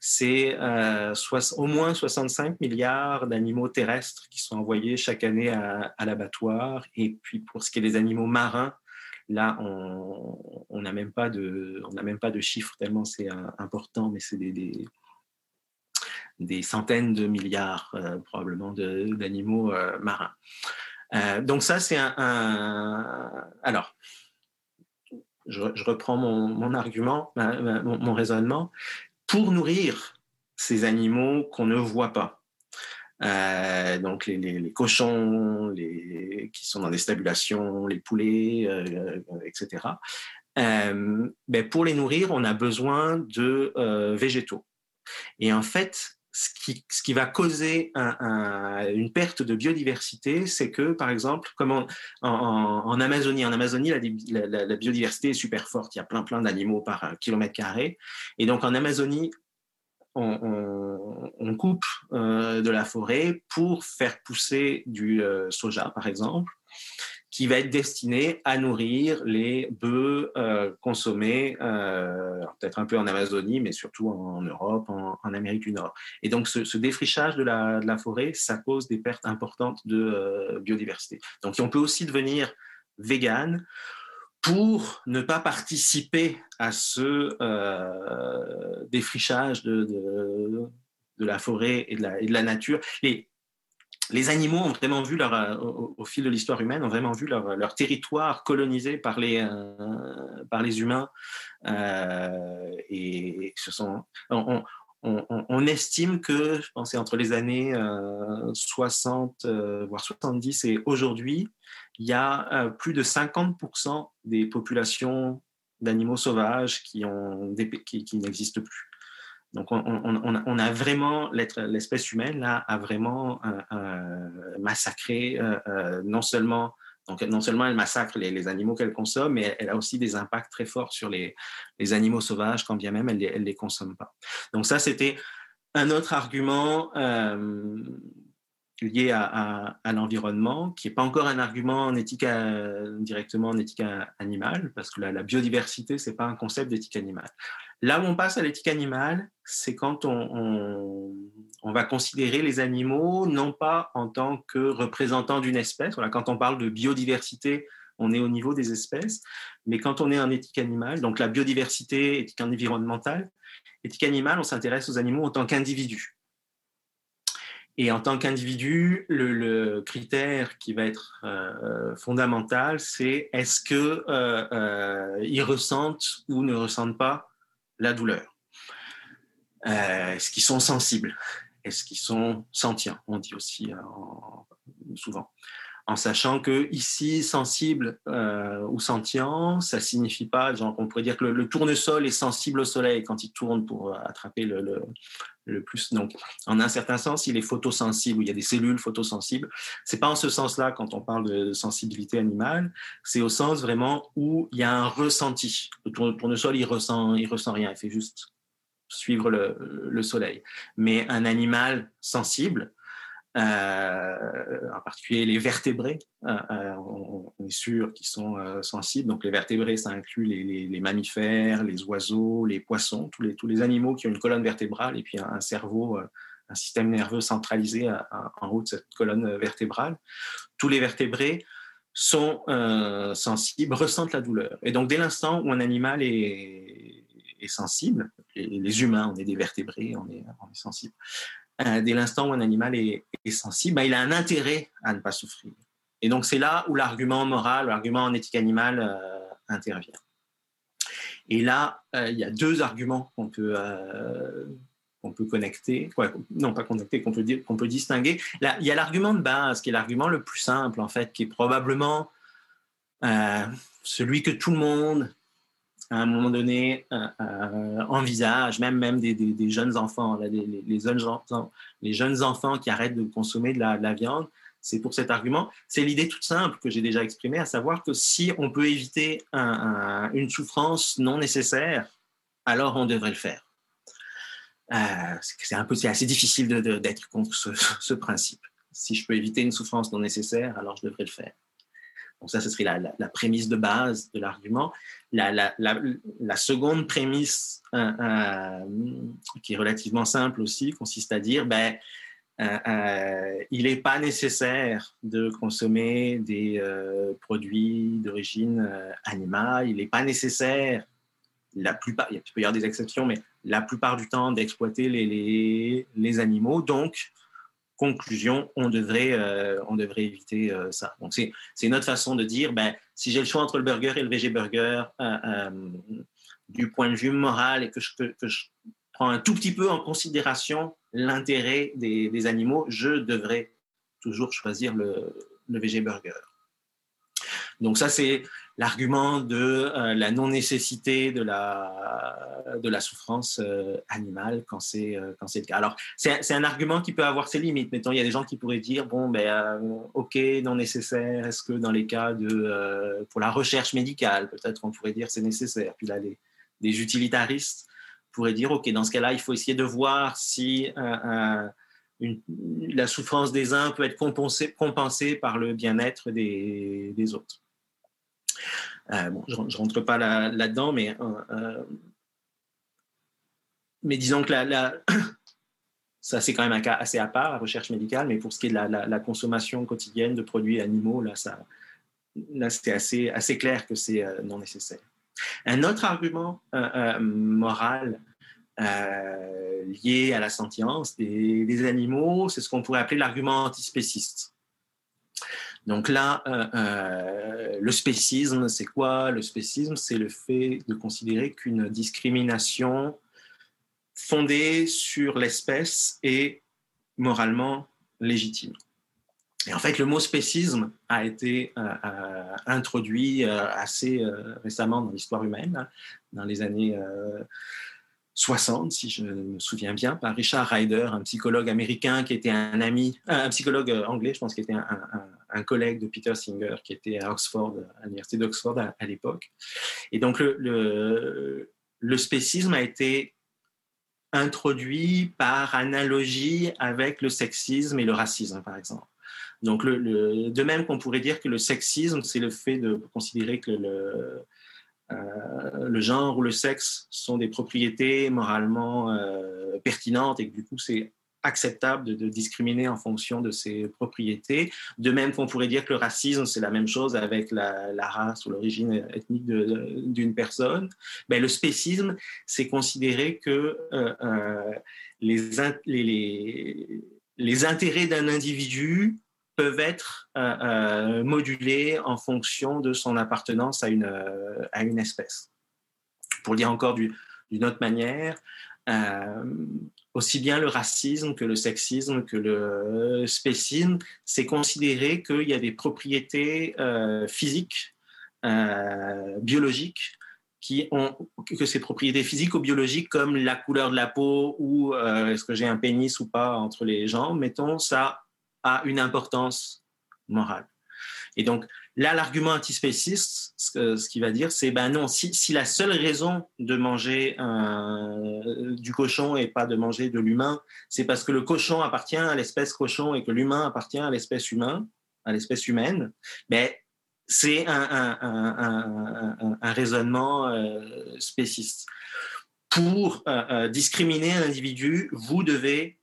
c'est au moins 65 milliards d'animaux terrestres qui sont envoyés chaque année à, l'abattoir. Et puis pour ce qui est des animaux marins, là, on n'a même pas de, même pas de chiffres tellement c'est important, mais c'est des, centaines de milliards probablement d'animaux marins. donc ça, c'est un, alors je, reprends mon, argument, mon, raisonnement, pour nourrir ces animaux qu'on ne voit pas. Euh, donc les, cochons les, qui sont dans des stabulations, les poulets, euh, etc. Euh, ben pour les nourrir, on a besoin de végétaux. Et en fait, ce qui, va causer une perte de biodiversité, c'est que, par exemple, en, Amazonie, en Amazonie, la, biodiversité est super forte. Il y a plein, plein d'animaux par kilomètre carré. Et donc, en Amazonie, on, coupe euh, de la forêt pour faire pousser du euh, soja, par exemple qui va être destiné à nourrir les bœufs euh, consommés, euh, peut-être un peu en Amazonie, mais surtout en, Europe, en, Amérique du Nord. Et donc, ce, défrichage de la, forêt, ça cause des pertes importantes de euh, biodiversité. Donc, on peut aussi devenir vegan pour ne pas participer à ce défrichage de, la forêt et de la, nature. Les animaux ont vraiment vu leur, euh, au, fil de l'histoire humaine, ont vraiment vu leur, leur territoire colonisé par les, euh, par les humains. Euh, et ce sont, on, estime que, je pense, entre les années 60, voire 70 et aujourd'hui, il y a plus de 50% des populations d'animaux sauvages qui, ont qui n'existent plus. Donc, on, a vraiment, l'espèce humaine là, a vraiment euh, euh, massacré euh, non seulement, donc non seulement elle massacre les, animaux qu'elle consomme, mais elle a aussi des impacts très forts sur les, animaux sauvages, quand bien même elle ne les, consomme pas. Donc ça, c'était un autre argument lié à, l'environnement, qui n'est pas encore un argument en éthique directement en éthique animale, parce que la, la biodiversité, ce n'est pas un concept d'éthique animale. Là où on passe à l'éthique animale, c'est quand on, va considérer les animaux non pas en tant que représentants d'une espèce. Voilà, quand on parle de biodiversité, on est au niveau des espèces, mais quand on est en éthique animale, donc la biodiversité, éthique environnementale, éthique animale, on s'intéresse aux animaux en tant qu'individus. Et en tant qu'individu, le, critère qui va être euh, fondamental, c'est est-ce qu'ils euh, euh, ressentent ou ne ressentent pas la douleur? Euh, Est-ce qu'ils sont sensibles? Est-ce qu'ils sont sentients? On dit aussi euh, souvent. En sachant que ici, sensible euh, ou sentient, ça signifie pas, genre, on pourrait dire que le, tournesol est sensible au soleil quand il tourne pour attraper le, le, plus. Donc, en un certain sens, il est photosensible, il y a des cellules photosensibles. C'est pas en ce sens-là quand on parle de sensibilité animale, c'est au sens vraiment où il y a un ressenti. Le tournesol, il ressent, il ressent rien, il fait juste suivre le, soleil. Mais un animal sensible, en particulier les vertébrés, euh, euh, on, est sûr qu'ils sont sensibles. Donc les vertébrés, ça inclut les, mammifères, les oiseaux, les poissons, tous les, animaux qui ont une colonne vertébrale et puis un, cerveau, un système nerveux centralisé en haut de cette colonne vertébrale. Tous les vertébrés sont sensibles, ressentent la douleur. Et donc dès l'instant où un animal est, sensible, les, humains, on est des vertébrés, on est sensible. Euh, dès l'instant où un animal est, sensible, bah, il a un intérêt à ne pas souffrir. Et donc c'est là où l'argument moral, l'argument en éthique animale euh, intervient. Et là, euh, il y a deux arguments qu'on peut, qu'on peut connecter, non pas connecter, qu'on peut, qu'on peut distinguer. Il y a l'argument de base, qui est l'argument le plus simple, en fait, qui est probablement celui que tout le monde à un moment donné euh, euh, envisage, même, même des, jeunes enfants, les, jeunes enfants, les jeunes enfants qui arrêtent de consommer de la, viande, c'est pour cet argument. C'est l'idée toute simple que j'ai déjà exprimée, à savoir que si on peut éviter une souffrance non nécessaire, alors on devrait le faire. Euh, c'est assez difficile d'être contre ce, principe. Si je peux éviter une souffrance non nécessaire, alors je devrais le faire. Donc ça, ce serait la, prémisse de base de l'argument. La, seconde prémisse, euh, euh, qui est relativement simple aussi, consiste à dire, ben, euh, il n'est pas nécessaire de consommer des produits d'origine animale, il n'est pas nécessaire, la plupart, il peut y avoir des exceptions, mais la plupart du temps d'exploiter les, les, animaux. Donc, conclusion, on devrait, euh, on devrait éviter euh, ça. Donc, c'est, c'est notre façon de dire, ben, si j'ai le choix entre le burger et le végé burger, euh, du point de vue moral, et que je, prends un tout petit peu en considération l'intérêt des, animaux, je devrais toujours choisir le, le burger. Donc ça, c'est l'argument de euh, la non-nécessité de la, de la souffrance euh, animale quand c'est euh, c'est le cas. Alors, c'est un argument qui peut avoir ses limites. Mettons, il y a des gens qui pourraient dire, bon, ben, OK, non nécessaire, est-ce que dans les cas de... pour la recherche médicale, peut-être on pourrait dire c'est nécessaire. Puis là, les, des utilitaristes pourraient dire, OK, dans ce cas-là, il faut essayer de voir si... la souffrance des uns peut être compensée, compensée par le bien-être des, des autres. Euh, je ne rentre pas là-dedans, mais, euh, euh, mais disons que ça, c'est quand même un cas assez à part, la recherche médicale, mais pour ce qui est de la, consommation quotidienne de produits animaux, là, assez, assez clair que c'est non nécessaire. Un autre argument moral lié à la sentience des, des animaux, c'est ce qu'on pourrait appeler l'argument antispéciste. Donc là, euh, euh, le spécisme, c'est quoi? Le spécisme, c'est le fait de considérer qu'une discrimination fondée sur l'espèce est moralement légitime. Et en fait, le mot spécisme a été euh, introduit assez récemment dans l'histoire humaine, dans les années 60, si je me souviens bien, par Richard Ryder, un psychologue américain qui était un ami, un psychologue anglais, je pense, qui était un, collègue de Peter Singer, qui était à Oxford, à l'université d'Oxford à, l'époque. Et donc, le, spécisme a été introduit par analogie avec le sexisme et le racisme, par exemple. Donc, de même qu'on pourrait dire que le sexisme, c'est le fait de considérer que le, euh, le genre ou le sexe sont des propriétés moralement euh, pertinentes et que du coup c'est acceptable de, discriminer en fonction de ces propriétés. De même qu'on pourrait dire que le racisme, c'est la même chose avec la, race ou l'origine ethnique d'une personne. Ben, le spécisme, c'est considérer que euh, les, intérêts d'un individu peuvent être euh, euh, modulés en fonction de son appartenance à une, euh, à une espèce. Pour le dire encore d'une autre manière, aussi bien le racisme que le sexisme que le spécisme, c'est considérer qu'il y a des propriétés physiques, biologiques, qui ont que ces propriétés physiques ou biologiques, comme la couleur de la peau ou est-ce que j'ai un pénis ou pas entre les jambes, mettons, ça a une importance morale. Et donc là, l'argument antispéciste, ce, qu'il va dire, c'est ben non, si, si, la seule raison de manger du cochon et pas de manger de l'humain, c'est parce que le cochon appartient à l'espèce cochon et que l'humain appartient à l'espèce humaine, à l'espèce humaine, ben c'est un, un, raisonnement euh, spéciste. Pour euh, euh, discriminer un individu, vous devez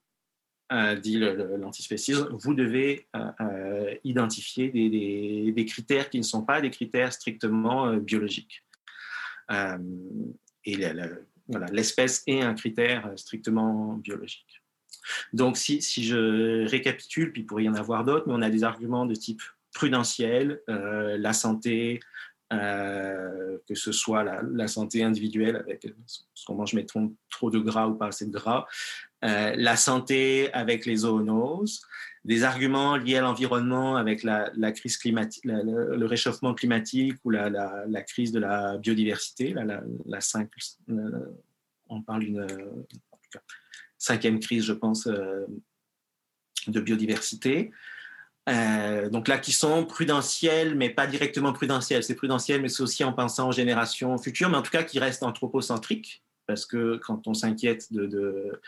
euh, dit l'antispécisme, vous devez euh, euh, identifier des, critères qui ne sont pas des critères strictement biologiques. et l'espèce est un critère strictement biologique. Donc, si, si, je récapitule, puis il pourrait y en avoir d'autres, mais on a des arguments de type prudentiel, la santé, que ce soit la, santé individuelle avec ce qu'on mange, mettons trop de gras ou pas assez de gras, euh, la santé avec les zoonoses, des arguments liés à l'environnement avec la, crise climatique, le, réchauffement climatique ou la, crise de la biodiversité, la, cinq, on parle d'une cinquième crise, je pense, euh, de biodiversité. Euh, donc là, qui sont prudentielles, mais pas directement prudentielles. C'est prudentiel, mais c'est aussi en pensant aux générations futures, mais en tout cas qui restent anthropocentriques, parce que quand on s'inquiète de,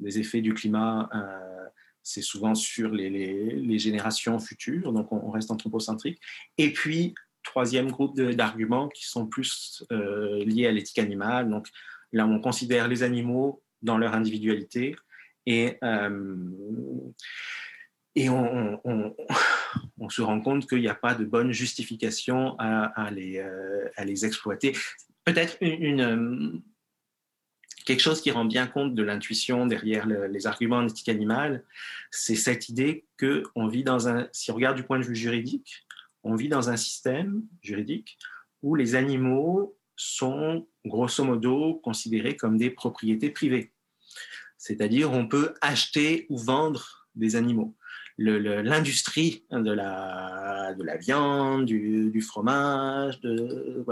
des effets du climat, euh, c'est souvent sur les, générations futures, donc on, reste anthropocentrique. Et puis, troisième groupe d'arguments qui sont plus euh, liés à l'éthique animale. Donc là, on considère les animaux dans leur individualité et, euh, et on, se rend compte qu'il n'y a pas de bonne justification à, les, à les, exploiter. Peut-être une, quelque chose qui rend bien compte de l'intuition derrière les arguments en éthique animale, c'est cette idée que on vit dans un, si on regarde du point de vue juridique, on vit dans un système juridique où les animaux sont grosso modo considérés comme des propriétés privées. C'est-à-dire on peut acheter ou vendre des animaux. L'industrie de la, de la viande, du, fromage, de,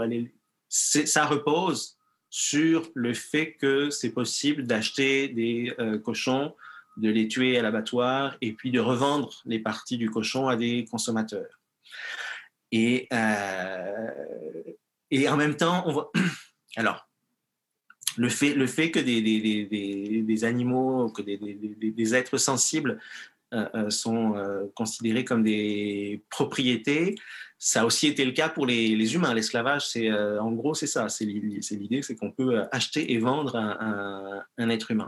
ça repose sur le fait que c'est possible d'acheter des euh, cochons, de les tuer à l'abattoir et puis de revendre les parties du cochon à des consommateurs. Et, euh, et en même temps, on voit. Alors, le fait, le fait que des, des, des, animaux, que des, êtres sensibles euh, sont considérés comme des propriétés, ça a aussi été le cas pour les, humains. L'esclavage, c'est en gros, c'est ça. C'est l'idée, c'est qu'on peut acheter et vendre un, être humain.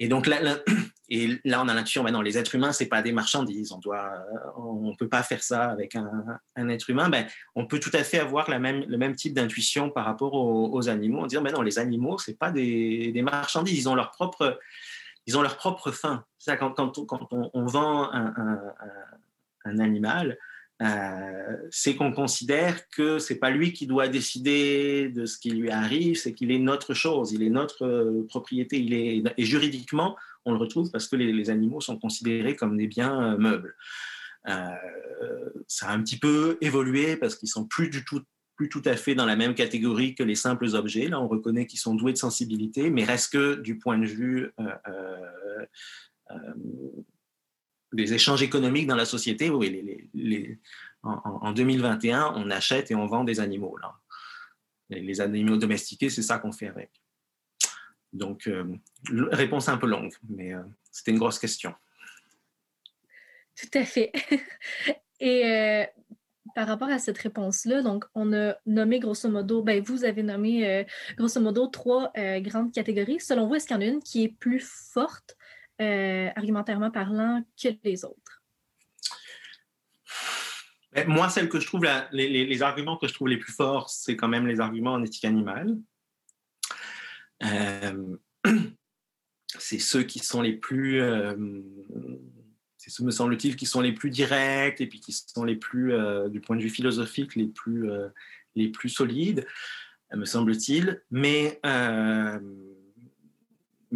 et donc là, et là, on a l'intuition, ben non, les êtres humains, c'est pas des marchandises. On doit, on peut pas faire ça avec un, être humain. Ben, on peut tout à fait avoir la même, le même type d'intuition par rapport aux, animaux, en disant, ben non, les animaux, c'est pas des, marchandises. Ils ont leur propre, ils ont leur propre fin. Ça, quand, quand, quand on, vend un animal, euh, c'est qu'on considère que c'est pas lui qui doit décider de ce qui lui arrive, c'est qu'il est notre chose, il est notre euh, propriété, il est et juridiquement on le retrouve parce que les, animaux sont considérés comme des biens euh, meubles. ça a un petit peu évolué parce qu'ils sont plus du tout plus tout à fait dans la même catégorie que les simples objets. Là, on reconnaît qu'ils sont doués de sensibilité, mais reste que du point de vue des échanges économiques dans la société. Oui, en, 2021, on achète et on vend des animaux. Les, animaux domestiqués, c'est ça qu'on fait avec. Donc, euh, réponse un peu longue, mais euh, c'était une grosse question. Tout à fait. et euh, par rapport à cette réponse-là, donc on a nommé grosso modo, ben, vous avez nommé grosso modo trois grandes catégories. Selon vous, est-ce qu'il y en a une qui est plus forte euh, argumentairement parlant, que les autres? Moi, celle que je trouve, les, arguments que je trouve les plus forts, c'est quand même les arguments en éthique animale. Euh, c'est ceux qui sont les plus, euh, c'est ceux, me semble-t-il, qui sont les plus directs et puis qui sont les plus, du point de vue philosophique, les plus, les plus solides, me semble-t-il. Mais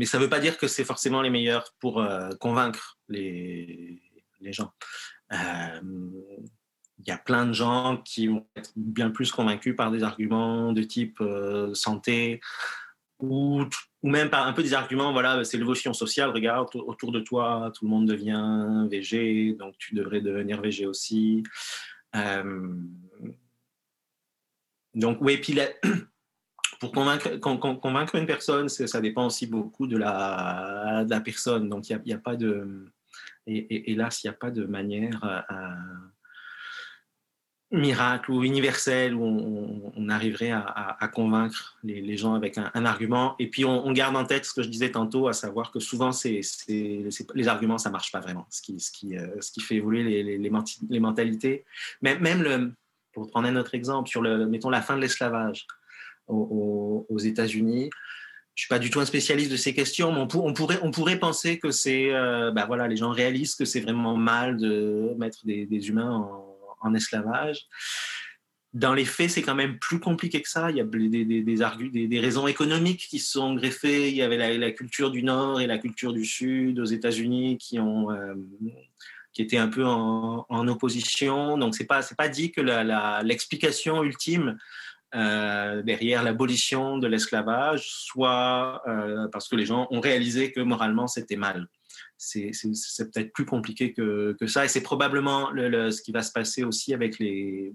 mais ça ne veut pas dire que c'est forcément les meilleurs pour euh, convaincre les, gens. Il euh, y a plein de gens qui vont être bien plus convaincus par des arguments de type euh, santé ou, même par un peu des arguments, voilà, c'est l'évolution sociale, regarde, autour de toi, tout le monde devient VG, donc tu devrais devenir VG aussi. donc, oui, puis là, pour convaincre, une personne, ça dépend aussi beaucoup de la, personne. Donc, il n'y a, pas de. Et, hélas, il n'y a pas de manière à, miracle ou universelle où on, arriverait à, convaincre les, gens avec un, argument. Et puis, on, garde en tête ce que je disais tantôt, à savoir que souvent, les arguments, ça ne marche pas vraiment. Ce qui, euh, fait évoluer les mentalités. Même, même le, pour prendre un autre exemple, sur le, mettons la fin de l'esclavage aux, États-Unis. Je suis pas du tout un spécialiste de ces questions, mais on, pourrait, on pourrait penser que c'est, euh, bah voilà, les gens réalisent que c'est vraiment mal de mettre des, humains en, esclavage. Dans les faits, c'est quand même plus compliqué que ça. Il y a des, des, des, raisons économiques qui sont greffées. Il y avait la, culture du Nord et la culture du Sud aux États-Unis qui ont euh, qui étaient un peu en, opposition. Donc c'est pas c'est pas dit que l'explication ultime euh, derrière l'abolition de l'esclavage, soit euh, parce que les gens ont réalisé que moralement c'était mal. C'est peut-être plus compliqué que, ça, et c'est probablement le, ce qui va se passer aussi avec les,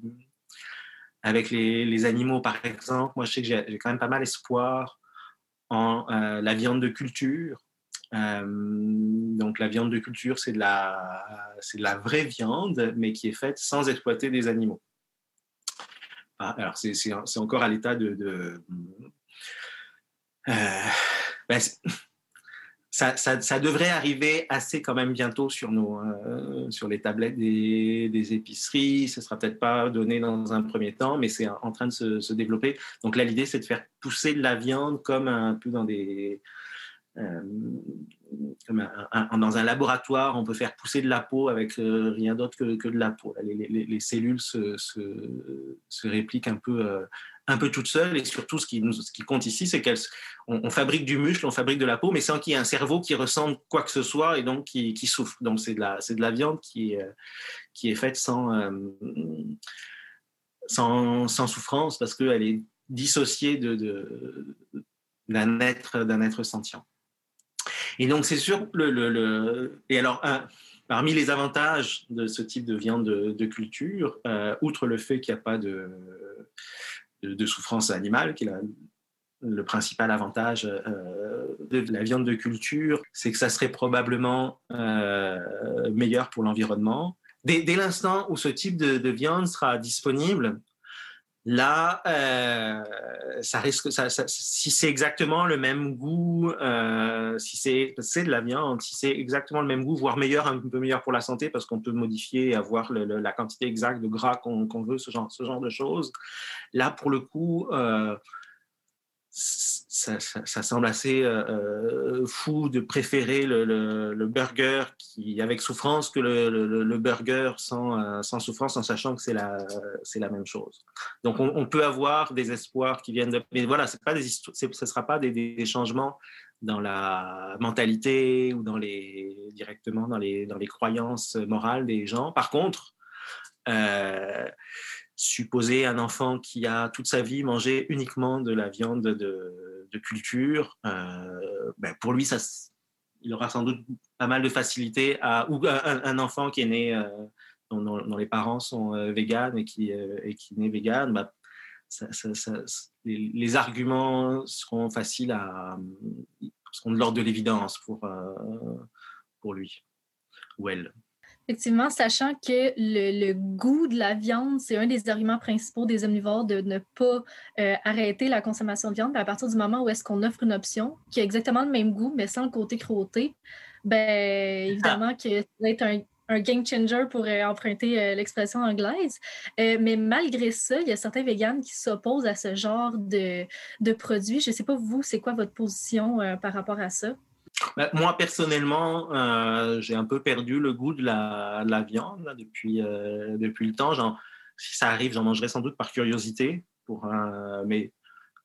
animaux, par exemple. Moi, je sais que j'ai quand même pas mal espoir en euh, la viande de culture donc la viande de culture, c'est de la vraie viande, mais qui est faite sans exploiter des animaux. Ah, alors c'est encore à l'état de... de ben, ça, devrait arriver assez quand même bientôt sur, nos, euh, sur les tablettes des, des épiceries. Ce ne sera peut-être pas donné dans un premier temps, mais c'est en train de se, se développer. Donc là, l'idée, c'est de faire pousser de la viande comme un peu dans des... Euh, dans un laboratoire, on peut faire pousser de la peau avec euh, rien d'autre que, de la peau. Les, les, les cellules se, répliquent un peu un peu toute seule. Et surtout, ce qui, compte ici, c'est qu'on on fabrique du muscle, on fabrique de la peau, mais sans qu'il y ait un cerveau qui ressemble quoi que ce soit et donc qui, souffre. Donc, c'est de, la, de la viande qui, euh, est faite sans, euh, souffrance parce qu'elle est dissociée d'un être, être sentient. Et donc, c'est sûr, le, le, et alors, parmi les avantages de ce type de viande de, culture, euh, outre le fait qu'il n'y a pas de, de, souffrance animale, qui est le principal avantage euh, de la viande de culture, c'est que ça serait probablement euh, meilleur pour l'environnement. Dès, l'instant où ce type de, viande sera disponible, Là, euh, ça risque, ça, si c'est exactement le même goût, euh, si c'est, c'est de la viande, si c'est exactement le même goût, voire meilleur, un peu meilleur pour la santé, parce qu'on peut modifier et avoir la quantité exacte de gras qu'on, qu'on veut, ce genre, ce genre de choses. Là, pour le coup, euh, ça, semble assez euh, euh, fou de préférer le, burger avec souffrance que le, burger sans, euh, sans, souffrance en sachant que c'est la, même chose. Donc on, peut avoir des espoirs qui viennent de... Mais voilà, ce ne sera pas des, changements dans la mentalité ou directement dans les, croyances morales des gens. Par contre, supposer un enfant qui a toute sa vie mangé uniquement de la viande de, de culture, euh, ben pour lui, ça, il aura sans doute pas mal de facilité à, ou un, enfant qui est né, euh, dont, les parents sont euh, véganes et qui, qui est né vegan, ça, les, les, arguments seront faciles à, seront de l'ordre de l'évidence pour, pour lui ou elle. Effectivement, sachant que le, goût de la viande, c'est un des arguments principaux des omnivores de ne pas euh, arrêter la consommation de viande. à partir du moment où est-ce qu'on offre une option qui a exactement le même goût, mais sans le côté crotté, ben évidemment que ça va être un, game changer pour euh, emprunter euh, l'expression anglaise. mais malgré ça, il y a certains véganes qui s'opposent à ce genre de, de produits. Je ne sais pas, vous, c'est quoi votre position par rapport à ça? Bah, moi, personnellement, euh, j'ai un peu perdu le goût de la, de la viande depuis, euh, depuis le temps. Si ça arrive, j'en mangerai sans doute par curiosité. Pour, mais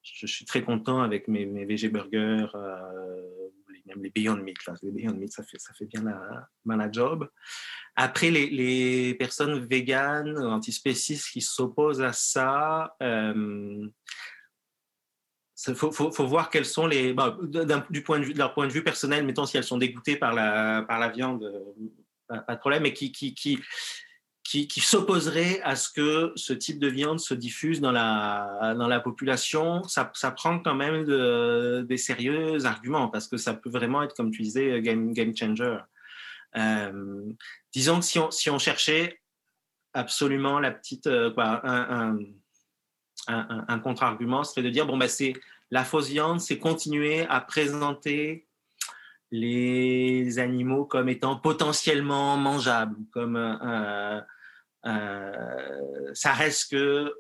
je suis très content avec mes, mes VG burgers, euh, même les Beyond Meat. Là. Les Beyond Meat, ça fait, ça fait bien la, la job. Après, les, les personnes véganes, antispécistes qui s'opposent à ça, il faut, voir quelles sont les. du point de, vue, de leur point de vue personnel, mettons si elles sont dégoûtées par la, par la viande, euh, pas, de problème, mais qui, qui, qui, qui, s'opposeraient à ce que ce type de viande se diffuse dans la, dans la population, ça, ça prend quand même de, des sérieux arguments, parce que ça peut vraiment être, comme tu disais, game, game changer. Euh, disons que si on, si on cherchait absolument la petite. Euh, un, contre-argument serait de dire bon, ben, c'est la fausse viande, c'est continuer à présenter les animaux comme étant potentiellement mangeables, comme euh, euh, ça reste que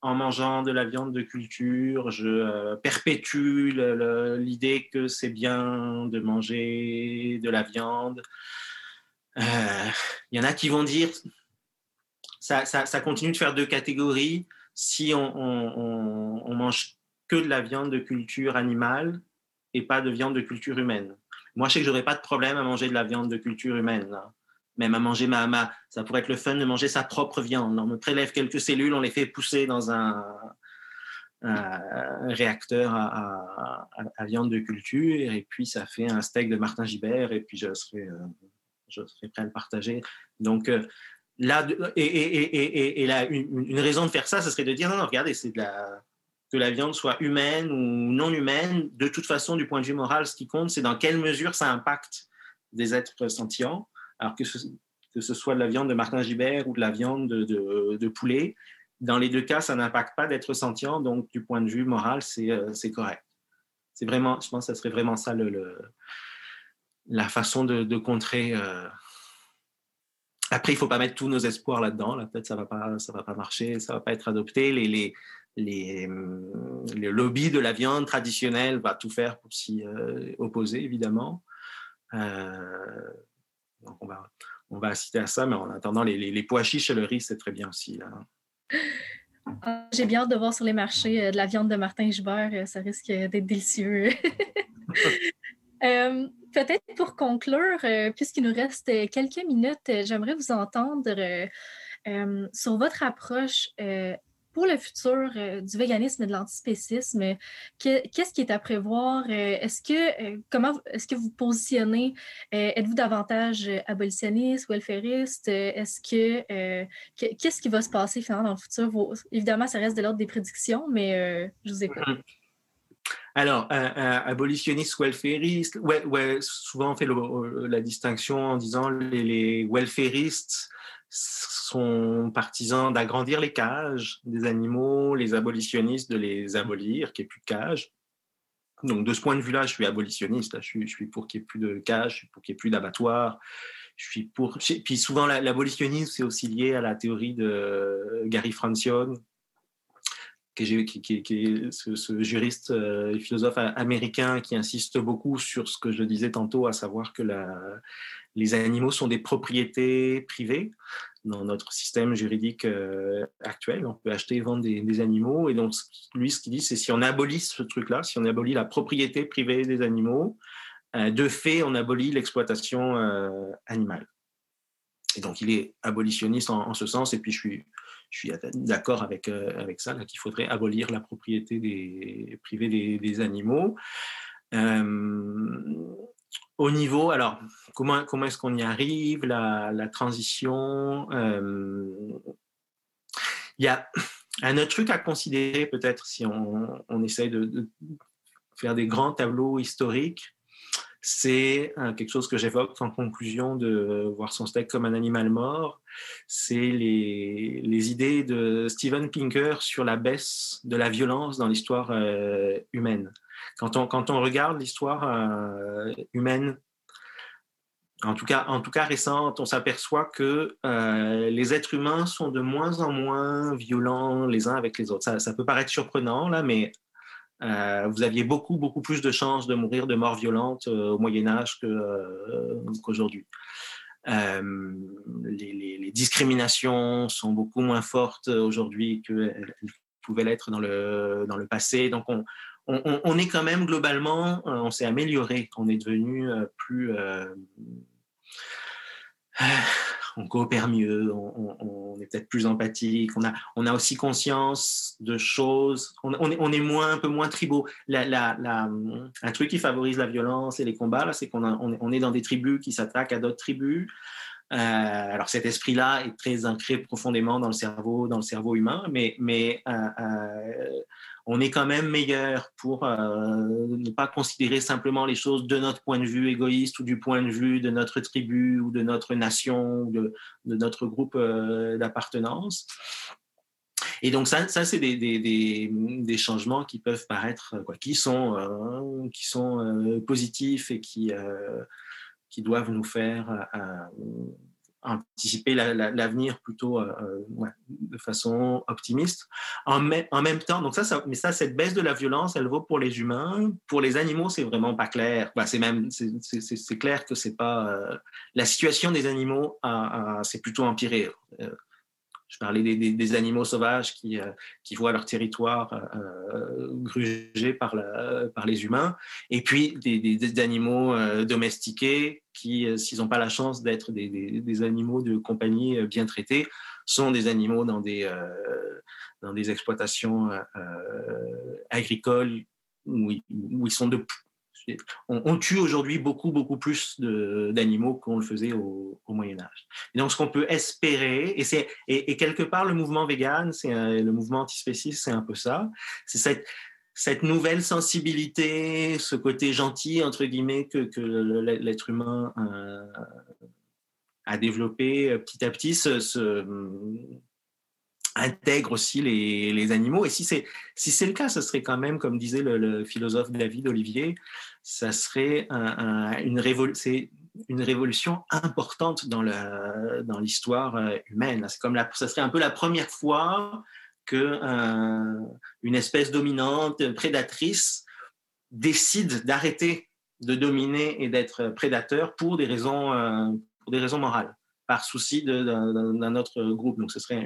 en mangeant de la viande de culture, je euh, perpétue l'idée que c'est bien de manger de la viande. Il y en a qui vont dire ça continue de faire deux catégories si on, mange que de la viande de culture animale et pas de viande de culture humaine. Moi, je sais que j'aurais pas de problème à manger de la viande de culture humaine. Même à manger ma, ma, ça pourrait être le fun de manger sa propre viande. On me prélève quelques cellules, on les fait pousser dans un, réacteur à, viande de culture et puis ça fait un steak de Martin Gibert et puis je serais, euh, prêt à le partager. Donc, euh, là, et, et, et, et là, une, raison de faire ça, ce serait de dire non, non regardez, c'est de la, que la viande soit humaine ou non humaine, de toute façon, du point de vue moral, ce qui compte, c'est dans quelle mesure ça impacte des êtres sentients. Alors que ce, que ce soit de la viande de Martin Gibert ou de la viande de, de, poulet, dans les deux cas, ça n'impacte pas d'être sentient. Donc, du point de vue moral, c'est euh, correct. C'est vraiment, je pense que ça serait vraiment ça le, la façon de, contrer. Euh. Après, il ne faut pas mettre tous nos espoirs là-dedans. Là, Peut-être ça va, pas, ça va pas marcher, ça ne va pas être adopté. Les, les, les, les, lobbies de la viande traditionnelle va tout faire pour s'y euh, opposer, évidemment. donc, on va, on à ça, mais en attendant, les, les, pois chiches et le riz, c'est très bien aussi. Ah, j'ai bien hâte de voir sur les marchés euh, de la viande de Martin Gibert. Euh, ça risque d'être délicieux. Euh, peut-être pour conclure, puisqu'il nous reste quelques minutes, j'aimerais vous entendre sur votre approche pour le futur euh, du véganisme et de l'antispécisme, qu'est-ce qui est à prévoir? Euh, est-ce que, euh, comment, est-ce que vous positionnez? êtes-vous davantage abolitionniste, welfariste? Est-ce que, qu'est-ce qui va se passer finalement dans le futur? évidemment, ça reste de l'ordre des prédictions, mais je vous écoute. Alors, abolitionniste, welfariste, ouais, ouais, souvent on fait la distinction en disant les, les welfaristes sont partisans d'agrandir les cages des animaux, les abolitionnistes de les abolir, qu'il n'y ait plus de cages. Donc de ce point de vue-là, je suis abolitionniste. Je, suis, je suis pour qu'il n'y ait plus de cages, je suis pour qu'il n'y ait plus d'abattoirs. Je suis pour. Puis souvent, l'abolitionnisme, c'est aussi lié à la théorie de Gary Francione, qui est, ce, juriste euh, et philosophe américain qui insiste beaucoup sur ce que je disais tantôt, à savoir que les animaux sont des propriétés privées dans notre système juridique euh, actuel. On peut acheter et vendre des, animaux. Et donc, lui, ce qu'il dit, c'est si on abolit ce truc-là, si on abolit la propriété privée des animaux, euh, de fait, on abolit l'exploitation animale. Et donc, il est abolitionniste en, ce sens. Et puis, je suis, je suis d'accord avec, euh, avec ça, qu'il faudrait abolir la propriété des, privée des, animaux. Euh, au niveau, alors, comment, comment est-ce qu'on y arrive, la, la transition euh, Il y a un autre truc à considérer peut-être si on, on essaye de, de, faire des grands tableaux historiques c'est euh, quelque chose que j'évoque en conclusion de Voir son steak comme un animal mort. C'est les, les, idées de Steven Pinker sur la baisse de la violence dans l'histoire euh, humaine. Quand on, quand on regarde l'histoire euh, humaine, en tout, cas, en tout cas récente, on s'aperçoit que les êtres humains sont de moins en moins violents les uns avec les autres. Ça, ça peut paraître surprenant, là, mais euh, vous aviez beaucoup, beaucoup plus de chances de mourir de mort violente euh, au Moyen Âge euh, qu'aujourd'hui. Les, discriminations sont beaucoup moins fortes aujourd'hui qu'elles pouvaient l'être dans le, dans le passé. Donc, on, on, on, est quand même globalement, on s'est amélioré, on est devenu plus on coopère mieux, on, est peut-être plus empathique, on a, on a aussi conscience de choses, on, est, on est moins, un peu moins tribaux. La, un truc qui favorise la violence et les combats, c'est qu'on on est dans des tribus qui s'attaquent à d'autres tribus. Euh, alors cet esprit-là est très ancré profondément dans le cerveau, dans le cerveau humain, mais, euh, euh, on est quand même meilleur pour ne pas considérer simplement les choses de notre point de vue égoïste ou du point de vue de notre tribu ou de notre nation ou de, notre groupe d'appartenance. Et donc ça, c'est des, changements qui peuvent paraître, qui sont positifs et qui qui doivent nous faire euh, euh, anticiper l'avenir plutôt euh, de façon optimiste. En, même temps, donc ça, mais ça, cette baisse de la violence, elle vaut pour les humains. Pour les animaux, c'est vraiment pas clair. Bah, c'est même, c'est clair que c'est pas la situation des animaux, c'est plutôt empiré. Je parlais des, animaux sauvages qui, euh, qui, voient leur territoire euh, grugé par, les humains, et puis des, animaux euh, domestiqués qui, s'ils n'ont pas la chance d'être des, animaux de compagnie bien traités, sont des animaux dans des, dans des exploitations agricoles où ils, où ils, sont de on, tue aujourd'hui beaucoup, beaucoup plus d'animaux qu'on le faisait au, Moyen Âge. Et donc, ce qu'on peut espérer, et, et, quelque part, le mouvement vegan, c'est le mouvement antispéciste, c'est un peu ça. C'est cette, nouvelle sensibilité, ce côté gentil, entre guillemets, que, l'être humain euh, a développé petit à petit, se, intègre aussi les, animaux. Et si c'est si c'est le cas, ce serait quand même, comme disait le, philosophe David Olivier, ça serait une, révolution, importante dans l'histoire euh, humaine. C'est comme ça serait un peu la première fois que euh, une espèce dominante, prédatrice, décide d'arrêter de dominer et d'être prédateur pour des raisons, euh, pour des raisons morales, par souci d'un autre groupe. Donc, ce serait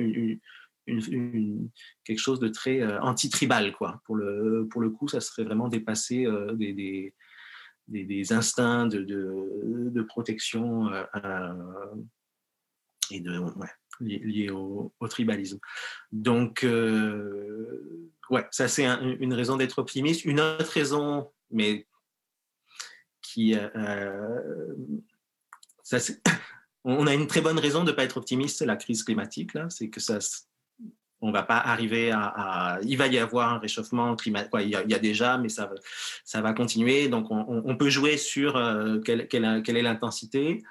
quelque chose de très euh, anti-tribal. Quoi. Pour, le, pour le coup, ça serait vraiment dépasser des, des, instincts de, de, protection euh, et de, ouais, liés au, tribalisme. Donc, ouais, ça c'est une raison d'être optimiste. Une autre raison, mais qui... ça, on a une très bonne raison de ne pas être optimiste, c'est la crise climatique. C'est que ça, on va pas arriver à, Il va y avoir un réchauffement climatique. Il, y a déjà, mais ça, va continuer. Donc, on, peut jouer sur euh, quelle, est l'intensité.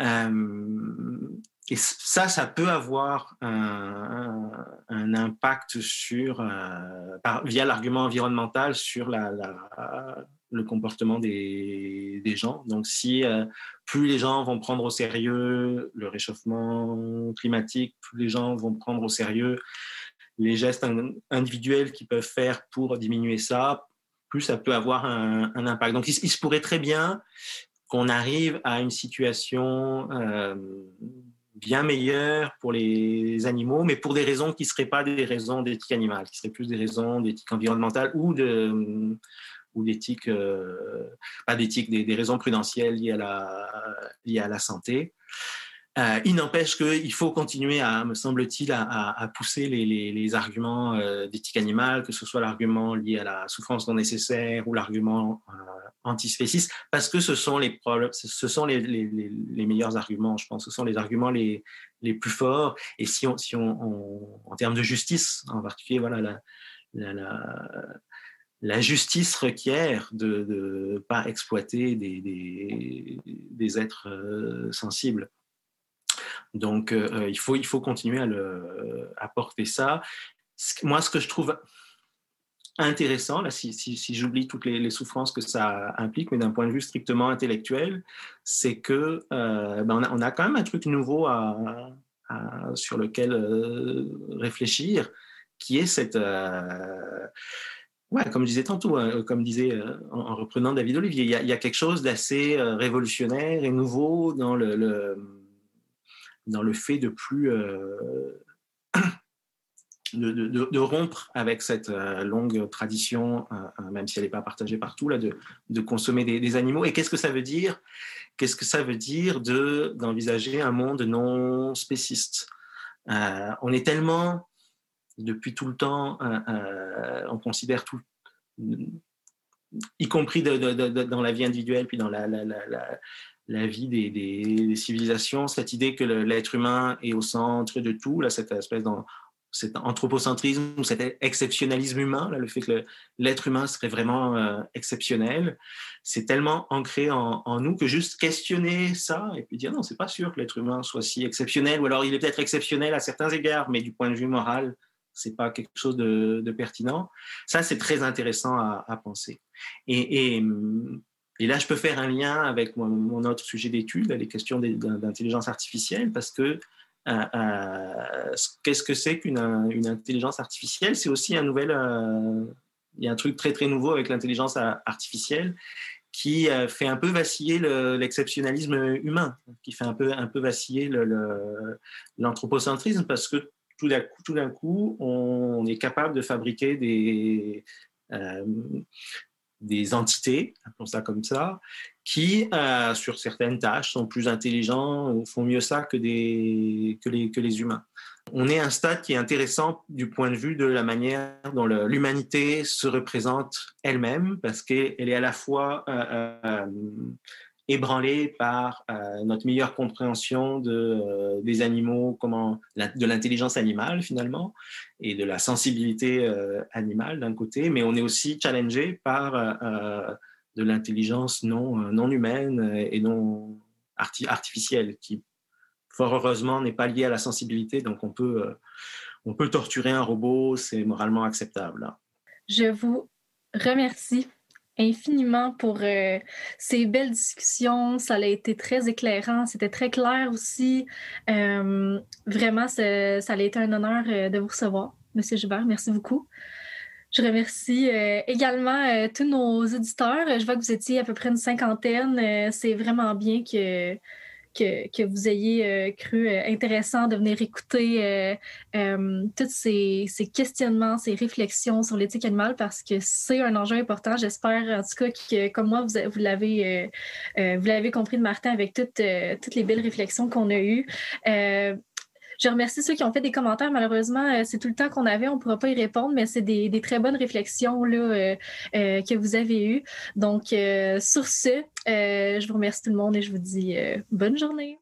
Euh, et ça, ça peut avoir un, impact sur, euh, via l'argument environnemental sur la, le comportement des, gens. Donc, si plus les gens vont prendre au sérieux le réchauffement climatique, plus les gens vont prendre au sérieux les gestes individuels qu'ils peuvent faire pour diminuer ça, plus ça peut avoir un, impact. Donc, il, se pourrait très bien qu'on arrive à une situation euh, bien meilleure pour les animaux, mais pour des raisons qui ne seraient pas des raisons d'éthique animale, qui seraient plus des raisons d'éthique environnementale ou de ou d'éthique, euh, pas d'éthique, des, raisons prudentielles liées à la, liées à la santé. Euh, il n'empêche qu'il faut continuer, me semble-t-il, à, pousser les, arguments euh, d'éthique animale, que ce soit l'argument lié à la souffrance non nécessaire ou l'argument antispéciste, parce que ce sont les ce sont les, les, meilleurs arguments, je pense, ce sont les arguments les, les plus forts. Et si on, si on, en termes de justice, en particulier, voilà, la justice requiert de ne pas exploiter des, êtres euh, sensibles. Donc, euh, il, faut, il faut continuer à, porter ça. Moi, ce que je trouve intéressant, là, si, j'oublie toutes les, souffrances que ça implique, mais d'un point de vue strictement intellectuel, c'est que euh, ben on, a, quand même un truc nouveau sur lequel réfléchir, qui est cette Comme je disais tantôt, hein, comme disait euh, en, reprenant David Olivier, il y a, quelque chose d'assez euh, révolutionnaire et nouveau dans le, dans le fait de plus euh, de, rompre avec cette longue tradition, même si elle n'est pas partagée partout, là, de, consommer des, animaux. Et qu'est-ce que ça veut dire? Qu'est-ce que ça veut dire de d'envisager un monde non spéciste? On est tellement depuis tout le temps, euh, euh, on considère tout, y compris dans la vie individuelle, puis dans la, vie des, civilisations, cette idée que l'être humain est au centre de tout, là, cette espèce dans cet anthropocentrisme, cet exceptionnalisme humain, là, le fait que l'être humain serait vraiment euh, exceptionnel, c'est tellement ancré en, en, nous que juste questionner ça et puis dire non, c'est pas sûr que l'être humain soit si exceptionnel, ou alors il est peut-être exceptionnel à certains égards, mais du point de vue moral, c'est pas quelque chose de, pertinent. Ça, c'est très intéressant à, penser. Et, et, là, je peux faire un lien avec mon, autre sujet d'étude, les questions d'intelligence artificielle, parce que euh, euh, qu'est-ce que c'est qu'une une intelligence artificielle? C'est aussi un nouvel. Euh, il y a un truc très très nouveau avec l'intelligence artificielle qui fait un peu vaciller l'exceptionnalisme humain, qui fait un peu, un peu vaciller l'anthropocentrisme, parce que tout d'un coup, on est capable de fabriquer des, euh, entités, appelons ça comme ça, qui, euh, sur certaines tâches, sont plus intelligents ou font mieux ça que les humains. on est à un stade qui est intéressant du point de vue de la manière dont l'humanité se représente elle-même, parce qu'elle est à la fois euh, euh, ébranlée par euh, notre meilleure compréhension de, des animaux, comment, de l'intelligence animale finalement, et de la sensibilité animale d'un côté, mais on est aussi challengé par de l'intelligence non, humaine et non artificielle, qui fort heureusement, n'est pas lié à la sensibilité, donc on peut, euh, on peut torturer un robot, c'est moralement acceptable. Je vous remercie infiniment pour euh, ces belles discussions. Ça a été très éclairant, c'était très clair aussi. Euh, vraiment, ça a été un honneur de vous recevoir, Monsieur Joubert. Merci beaucoup. Je remercie également tous nos auditeurs. Je vois que vous étiez à peu près une cinquantaine. C'est vraiment bien que que, vous ayez euh, cru euh, intéressant de venir écouter euh, tous ces, questionnements, ces réflexions sur l'éthique animale parce que c'est un enjeu important. J'espère en tout cas que, comme moi, vous, vous l'avez compris de Martin avec toutes, toutes les belles réflexions qu'on a eues. Je remercie ceux qui ont fait des commentaires. Malheureusement, euh, c'est tout le temps qu'on avait. On ne pourra pas y répondre, mais c'est des, très bonnes réflexions euh, euh, que vous avez eues. Donc, sur ce, je vous remercie tout le monde et je vous dis bonne journée.